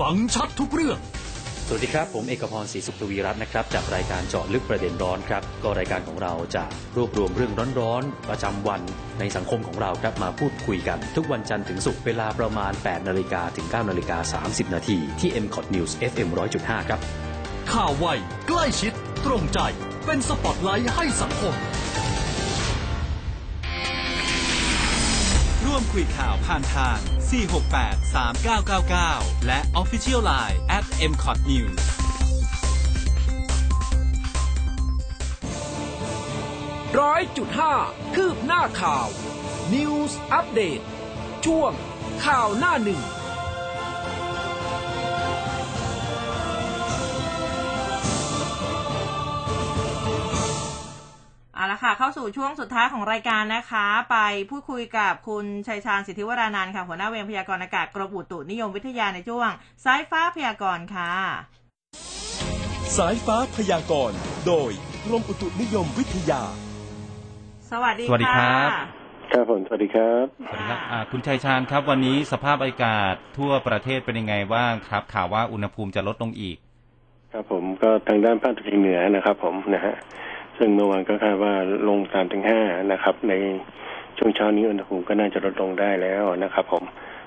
ฟังชัดทุกเรื่อง สวัสดีครับ ผมเอกพรศรีสุขทวีรัตน์นะครับจากรายการเจาะลึกประเด็นร้อนครับ ก็รายการของเราจะรวบรวมเรื่องร้อนๆ ประจำวันในสังคมของเราครับมาพูดคุยกัน ทุกวันจันทร์ถึงศุกร์เวลาประมาณ 8 นาฬิกาถึง 9 นาฬิกา 30 นาทีที่ m c o t News FM 100.5 ครับ ข่าวไวใกล้ชิด ตรงใจ เป็นสปอตไลท์ให้สังคมร่วมคุยข่าวผ่านทาง 468 3999 และ Official Line at mcot news ร้อยจุดห้าคืบหน้าข่าว News Update ช่วงข่าวหน้าหนึ่ง ค่ะ เข้าสู่ช่วงสุดท้ายของรายการนะคะ ไปพูดคุยกับคุณชัยชาญสิทธิวรานันท์ค่ะหัวหน้าเวรพยากรณ์อากาศกรมอุตุนิยมวิทยาในช่วงสายฟ้าพยากรณ์ค่ะ สายฟ้าพยากรณ์โดยกรมอุตุนิยมวิทยา สวัสดีสวัสดีครับครับผมสวัสดีครับ สวัสดีครับอ่าคุณชัยชาญครับวันนี้สภาพอากาศทั่วประเทศเป็นยังไงบ้างครับ ข่าวว่าอุณหภูมิจะลดลงอีก ครับผมก็ทางด้านภาคตะวันออกเหนือนะครับ ผมนะฮะ ซึ่งเมื่อวานก็คาดว่าลงสามถึงห้านะครับ ในช่วงเช้านี้อุณหภูมิก็น่าจะลดลงได้แล้วนะครับ ผม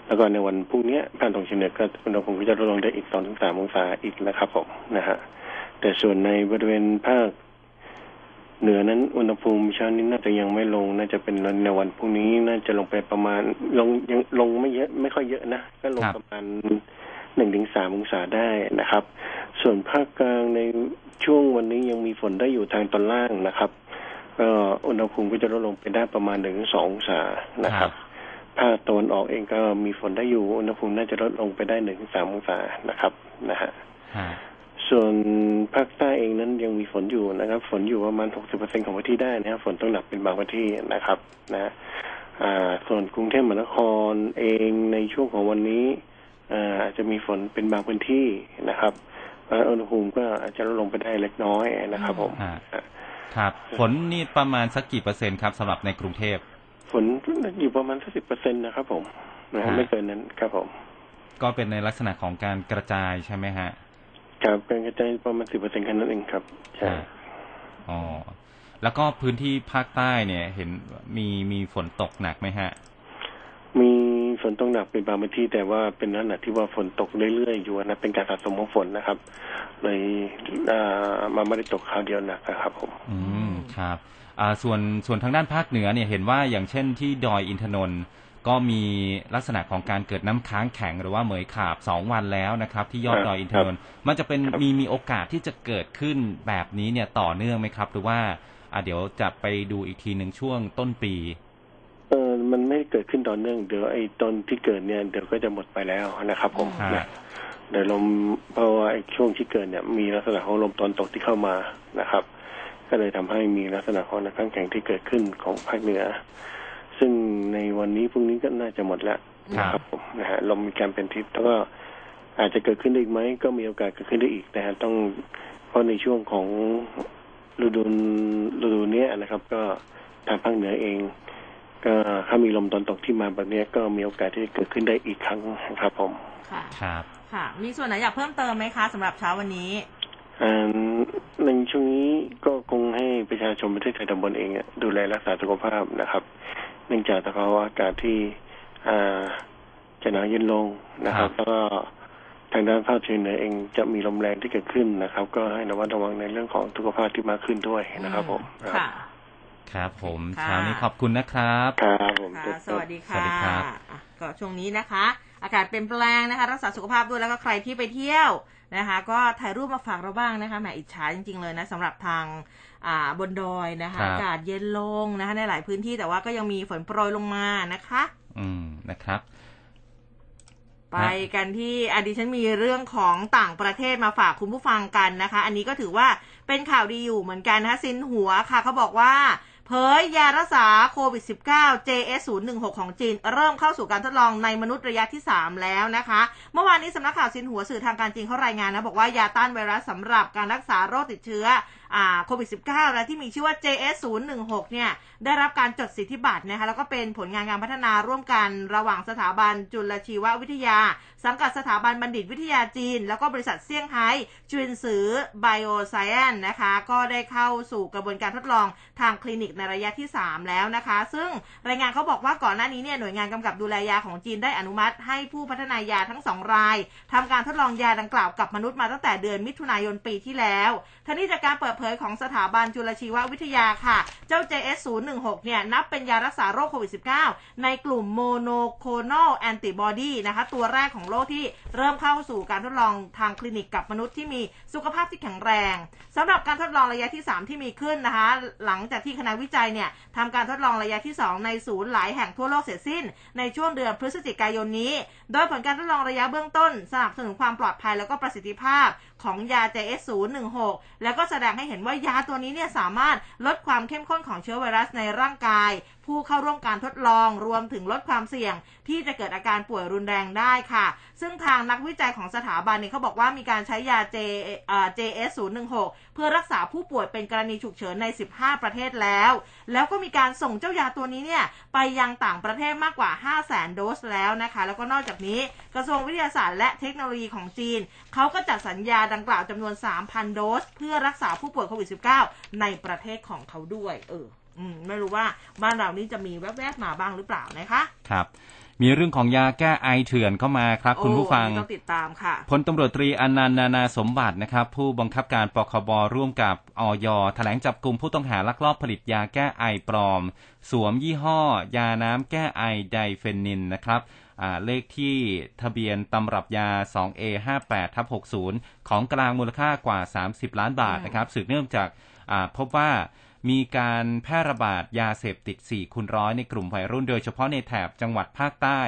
แล้วก็ในวันพรุ่งนี้ภาคตะวันออกเฉียงเหนือก็อุณหภูมิก็จะลดลงได้อีกสองถึงสามองศาอีกนะครับ ผมนะฮะแต่ส่วนในบริเวณภาคเหนือนั้นอุณหภูมิเช้านี้น่าจะยังไม่ลง น่าจะเป็นในวันพรุ่งนี้น่าจะลงไปประมาณลงยังลงไม่เยอะไม่ค่อยเยอะนะก็ลงครับประมาณหนึ่งถึงสามองศาได้นะครับ ส่วนภาคกลางใน ช่วงวันนี้ยังมีฝนได้อยู่ทางตอนล่างนะครับก็อุณหภูมิก็จะลดลงไปได้ประมาณหนึ่งถึงสององศานะครับภาคตะวันออกเองก็มีฝนได้อยู่อุณหภูมิน่าจะลดลงไปได้หนึ่งถึงสามองศานะครับนะฮะฮะส่วนภาคใต้เองนั้นยังมีฝนอยู่นะครับ ฝนอยู่ประมาณ60%ของพื้นที่ได้นะครับฝนต้องหนักเป็นบางพื้นที่นะครับนะฮะอ่าส่วนกรุงเทพมหานครเองในช่วงของวันนี้อ่าอาจจะมีฝนเป็นบางพื้นที่นะครับ เพราะฉะนั้นอุณหภูมิก็อาจจะลดลงไปได้เล็กน้อยนะครับ ผมฮะครับฝนนี่ประมาณสักกี่เปอร์เซ็นต์ครับสำหรับในกรุงเทพฝนอยู่ประมาณสักสิบเปอร์เซ็นต์นะครับ ผมนะฮะฮะไม่เกินนั้นครับผม ก็เป็นในลักษณะของการกระจายใช่ไหมฮะครับเป็นกระจายประมาณสิบเปอร์เซ็นต์แค่นั้นเองครับใช่ฮะอ๋อแล้วก็พื้นที่ภาคใต้เนี่ย เห็นมีมีฝนตกหนักไหมฮะ มีฝ นตกหนักเป็นบางพื้นที่แต่ว่าเป็นลักษณะที่ว่าฝนตกเรื่อยๆอยู่นะเป็นการสะสมของฝนนะครับเลยอ่ามาไม่ได้ตกคราวเดียวหนักนะครับผมอืมครับอ่าส่วนส่วนทางด้านภาคเหนือเนี่ยเห็นว่าอย่างเช่นที่ดอยอินทนนท์ก็มีลักษณะของการเกิดน้ำค้างแข็งหรือว่าเหมยขาบสองวันแล้วนะครับ ที่ยอดครับดอยอินทนนท์มันจะเป็นครับมีมีโอกาสที่จะเกิดขึ้นแบบนี้เนี่ยต่อเนื่องไหมครับ หรือว่าอ่าเดี๋ยวจะไปดูอีกทีหนึ่งช่วงต้นปี เออมันไม่ได้เกิดขึ้นต่อเนื่องเดี๋ยวไอ้ตอนที่เกิดเนี่ยเดี๋ยวก็จะหมดไปแล้วนะครับ ผมฮะ นะเดี๋ยวลมเพราะว่าไอ้ช่วงที่เกิดเนี่ยมีลักษณะของลมตอนตกที่เข้ามานะครับ ก็เลยทำให้มีลักษณะของน้ำค้างแข็งที่เกิดขึ้นของภาคเหนือ ซึ่งในวันนี้พรุ่งนี้ก็น่าจะหมดแล้วนะครับผมนะฮะลมมีการเป็นทิศแล้วก็อาจจะเกิดขึ้นได้อีกไหมก็มีโอกาสเกิดขึ้นได้อีกแต่ต้องเพราะในช่วงของฤดูฤดูเนี้ยนะครับ ก็ทางภาคเหนือเอง ก็ถ้ามีลมตอนตกที่มาแบบเนี้ยก็มีโอกาสที่จะเกิดขึ้นได้อีกครั้งครับผมค่ะครับค่ะ มีส่วนไหนอยากเพิ่มเติมไหมคะสำหรับเช้าวันนี้อ่าในช่วงนี้ก็คงให้ประชาชนประเทศไทยตำบลเองอะดูแลรักษาสุขภาพนะครับ เนื่องจากสภาวะอากาศที่อ่าจะหนาวเย็นลงนะครับครับ แล้วก็ทางด้านภาคเฉียงเหนือเองจะมีลมแรงที่เกิดขึ้นนะครับ ก็ให้ระมัดระวังในเรื่องของสุขภาพที่มากขึ้นด้วยนะครับผมค่ะ ครับผมค่ะ เช้านี้ขอบคุณนะครับ ครับผมค่ะ สวัสดีสวัค่ะสดีครับอะก็ช่วงนี้นะคะ อากาศเปลี่ยนแปลงนะคะ รักษาสุขภาพด้วยแล้วก็ใครที่ไปเที่ยวนะคะ ก็ถ่ายรูปมาฝากเราบ้างนะคะแหมอิจฉาจริง ๆ เลยนะสำหรับทางอ่าบนดอยนะคะ ครับ อากาศเย็นลงนะคะ ในหลายพื้นที่แต่ว่าก็ยังมีฝนโปรยลงมานะคะ อืมนะครับ ไปไปกันที่อดีฉันมีเรื่องของต่างประเทศมาฝากคุณผู้ฟังกันนะคะ อันนี้ก็ถือว่าเป็นข่าวดีอยู่เหมือนกันนะคะซินหัวค่ะเขาบอกว่า เผยยารักษาโควิด -19 JS016 ของจีน เริ่มเข้าสู่การทดลองในมนุษย์ระยะที่ 3 แล้วนะคะ เมื่อวานนี้สำนักข่าวซินหัวสื่อทางการจีนเขารายงานนะ บอกว่ายาต้านไวรัสสำหรับการรักษาโรคติดเชื้อ โควิด -19 และที่มีชื่อว่า JS016 เนี่ยได้รับการจดสิทธิบัตรนะคะแล้วก็เป็นผลงานการพัฒนาร่วมกันระหว่างสถาบันจุลชีววิทยา สังกัดสถาบันบัณฑิตวิทยาจีน แล้วก็บริษัทเซี่ยงไฮ้จุนสือไบโอไซแอนนะคะก็ได้เข้าสู่กระบวนการทดลองทางคลินิกในระยะที่ 3 แล้วนะคะ ซึ่งรายงานเขาบอกว่าก่อนหน้านี้เนี่ยหน่วยงานกำกับดูแลยาของจีนได้อนุมัติให้ผู้พัฒนายาทั้ง 2 รายทำการทดลองยาดังกล่าวกับมนุษย์มาตั้งแต่เดือนมิถุนายนปีที่แล้วทั้งนี้จากการเปิดเผยของสถาบันจุลชีววิทยาค่ะ เจ้า JS016 เนี่ยนับเป็นยารักษาโรคโควิด -19 ในกลุ่ม monoclonal antibody นะคะ ตัวแรกของโลกที่เริ่มเข้าสู่การทดลองทางคลินิกกับมนุษย์ที่มีสุขภาพที่แข็งแรงสำหรับการทดลองระยะที่ 3 ที่มีขึ้นนะคะ หลังจากที่คณะวิจัยเนี่ยทำการทดลองระยะที่ 2 ในศูนย์หลายแห่งทั่วโลกเสร็จสิ้น ในช่วงเดือนพฤศจิกายนนี้ โดยผลการทดลองระยะเบื้องต้นสนับสนุนความปลอดภัยแล้วก็ประสิทธิภาพของยา JS016 แล้วก็แสดงให้เห็นว่ายาตัวนี้เนี่ยสามารถลดความเข้มข้นของเชื้อไวรัสในร่างกาย ผู้เข้าร่วมการทดลองรวมถึงลดความเสี่ยง ที่จะเกิดอาการป่วยรุนแรงได้ค่ะ ซึ่งทางนักวิจัยของสถาบันเนี่ยเขาบอกว่ามีการใช้ยา J JS016 เพื่อรักษาผู้ป่วยเป็นกรณีฉุกเฉินใน 15 ประเทศแล้ว แล้วก็มีการส่งเจ้ายาตัวนี้เนี่ยไปยังต่างประเทศมากกว่า 5 0 0 0 0 0โดสแล้วนะคะ แล้วก็นอกจากนี้กระทรวงวิทยาศาสตร์และเทคโนโลยีของจีน เขาก็จัดสัญญาดังกล่าวจำนวน 3,000 โดส เพื่อรักษาผู้ป่วยโควิด -19 ในประเทศของเขาด้วย เออ อืมไม่รู้ว่าบ้านเรานี่จะมีแวบๆมาบ้างหรือเปล่านะคะครับมีเรื่องของยาแก้ไอเถื่อนเข้ามาครับ คุณผู้ฟังต้องติดตามค่ะพลตำรวจตรีอนันต์นานาสมบัตินะครับ ผู้บังคับการปคบร่วมกับออยแถลงจับกลุ่มผู้ต้องหาลักลอบผลิตยาแก้ไอปลอม สวมยี่ห้อ ยาน้ำแก้ไอไดเฟนนินนะครับเลขที่ทะเบียนตำรับยา 2A58 ทับ60 ของกลางมูลค่ากว่า 30 ล้านบาทนะครับสืบเนื่องจากพบว่า มีการแพร่ระบาดยาเสพติด 4 คูณร้อยในกลุ่มวัยรุ่น โดยเฉพาะในแถบจังหวัดภาคใต้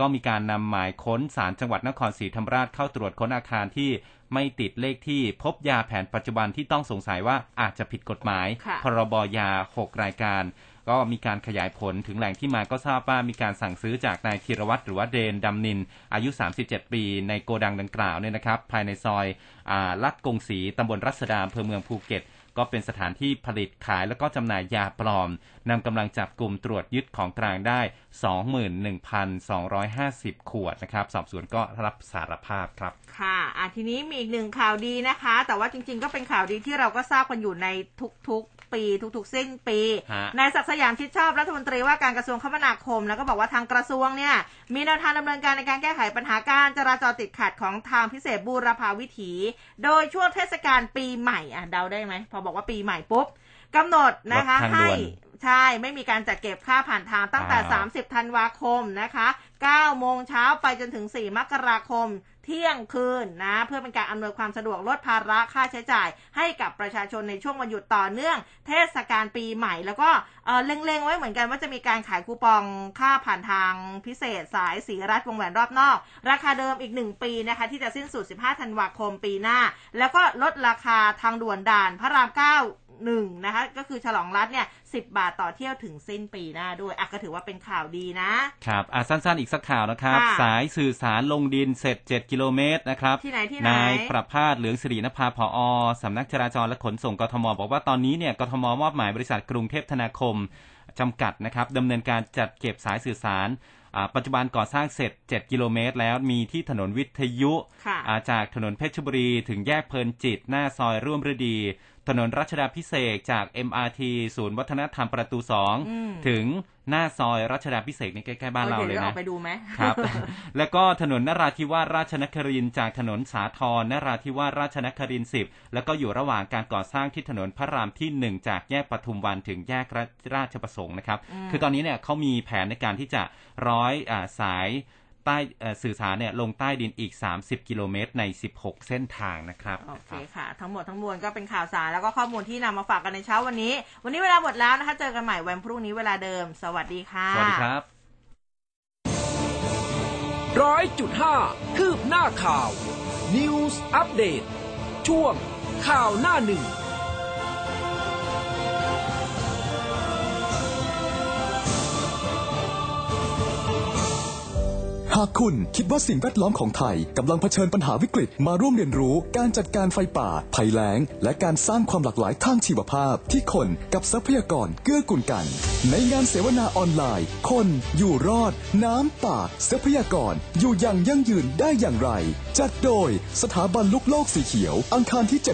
ก็มีการนำหมายค้นสารจังหวัดนครศรีธรรมราชเข้าตรวจค้นอาคารที่ไม่ติดเลขที่พบยาแผนปัจจุบันที่ต้องสงสัยว่าอาจจะผิดกฎหมาย พรบยา 6 รายการ ก็มีการขยายผลถึงแหล่งที่มาก็ทราบว่ามีการสั่งซื้อจากนายธีรวัตรหรือว่าเดนดำนิน อายุ 37 ปี ในโกดังดังกล่าวเนี่ยนะครับ ภายในซอยอลัดกงสีตำบลรัศดาอำเภอเมืองภูเก็ต ก็เป็นสถานที่ผลิตขายแล้วก็จำหน่ายยาปลอมนำกำลังจับกลุ่มตรวจยึดของกลางได้ 21,250 ขวดนะครับ สอบสวนก็รับสารภาพครับ ค่ะอะทีนี้มีอีกหนึ่งข่าวดีนะคะ แต่ว่าจริงๆ ก็เป็นข่าวดีที่เราก็ทราบกันอยู่ในทุกๆ ปี ทุกๆสิ้นปีนายศักดิ์สยามชิดชอบรัฐมนตรีว่าการกระทรวงคมนาคม แล้วก็บอกว่าทางกระทรวงเนี่ยมีแนวทางดำเนินการในการแก้ไขปัญหาการจราจรติดขัดของทางพิเศษบูรพาวิถี โดยช่วงเทศกาลปีใหม่อะเดาได้ไหมพอบอกว่าปีใหม่ปุ๊บกำหนดนะคะให้ใช่ไม่มีการจัดเก็บค่าผ่านทางตั้งแต่ 30 ธันวาคมนะคะ 9 โมงเช้าไปจนถึง 4 มกราคม เที่ยงคืนนะ เพื่อเป็นการอำนวยความสะดวกลดภาระค่าใช้จ่าย ให้กับประชาชนในช่วงวันหยุดต่อเนื่อง เทศกาลปีใหม่ แล้วก็เล็งๆไว้เหมือนกันว่าจะมีการขายคูปองค่าผ่านทางพิเศษสายสีรัฐวงแหวนรอบนอก ราคาเดิมอีก 1 ปีนะคะ ที่จะสิ้นสุด 15 ธันวาคมปีหน้า แล้วก็ลดราคาทางด่วนด่านพระรามเก้าหนึ่งนะคะก็คือฉลองรัฐเนี่ยสิบาทต่อเที่ยวถึงสิ้นปีหน้าด้วยอะก็ถือว่าเป็นข่าวดีนะครับอะสั้นๆอีกสักข่าวนะครับ สายสื่อสารลงดินเสร็จ 7 กิโลเมตรนะครับที่ไหนที่ไหนนายประภาสเหลืองสิรินภาพอสำนักจราจรและขนส่งกทม บอกว่าตอนนี้เนี่ยกทมมอบหมายบริษัทกรุงเทพธนาคมจำกัดนะครับดำเนินการจัดเก็บสายสื่อสารปัจจุบันก่อสร้างเสร็จ 7 กิโลเมตร แล้วมีที่ถนนวิทยุ จากถนนเพชรบุรี ถึงแยกเพลินจิต หน้าซอยร่วมฤดี ถนนรัชดาพิเศษจาก MRT ศูนย์วัฒนธรรมประตูสองถึงหน้าซอยรัชดาพิเศษนี่ใกล้ๆบ้านเราเลยนะไปดูไหมครับ แล้วก็ถนนนราธิวาสราชนครินจากถนนสาทรนราธิวาสราชนครินสิบแล้วก็อยู่ระหว่างการก่อสร้างที่ถนนพระรามที่หนึ่งจากแยกปทุมวันถึงแยกราชประสงค์นะครับ คือตอนนี้เนี่ยเขามีแผนในการที่จะร้อยอสาย ใต้สื่อสารเนี่ยลงใต้ดินอีก 30 กิโลเมตรใน 16 เส้นทางนะครับ โอเคค่ะ ทั้งหมดทั้งมวลก็เป็นข่าวสารแล้วก็ข้อมูลที่นำมาฝากกันในเช้าวันนี้ วันนี้เวลาหมดแล้วนะคะ เจอกันใหม่วันพรุ่งนี้เวลาเดิม สวัสดีค่ะ สวัสดีครับร้อยจุดห้าคืบหน้าข่าว News อัปเดตช่วงข่าวหน้าหนึ่ง หากคุณคิดว่าสิ่งแวดล้อมของไทยกำลังเผชิญปัญหาวิกฤต มาร่วมเรียนรู้การจัดการไฟป่า ภัยแล้ง และการสร้างความหลากหลายทางชีวภาพ ที่คนกับทรัพยากรเกื้อกูลกัน ในงานเสวนาออนไลน์ คนอยู่รอด น้ำป่าทรัพยากร อยู่อย่างยั่งยืนได้อย่างไร จัดโดยสถาบันลูกโลกสีเขียว อังคารที่ 7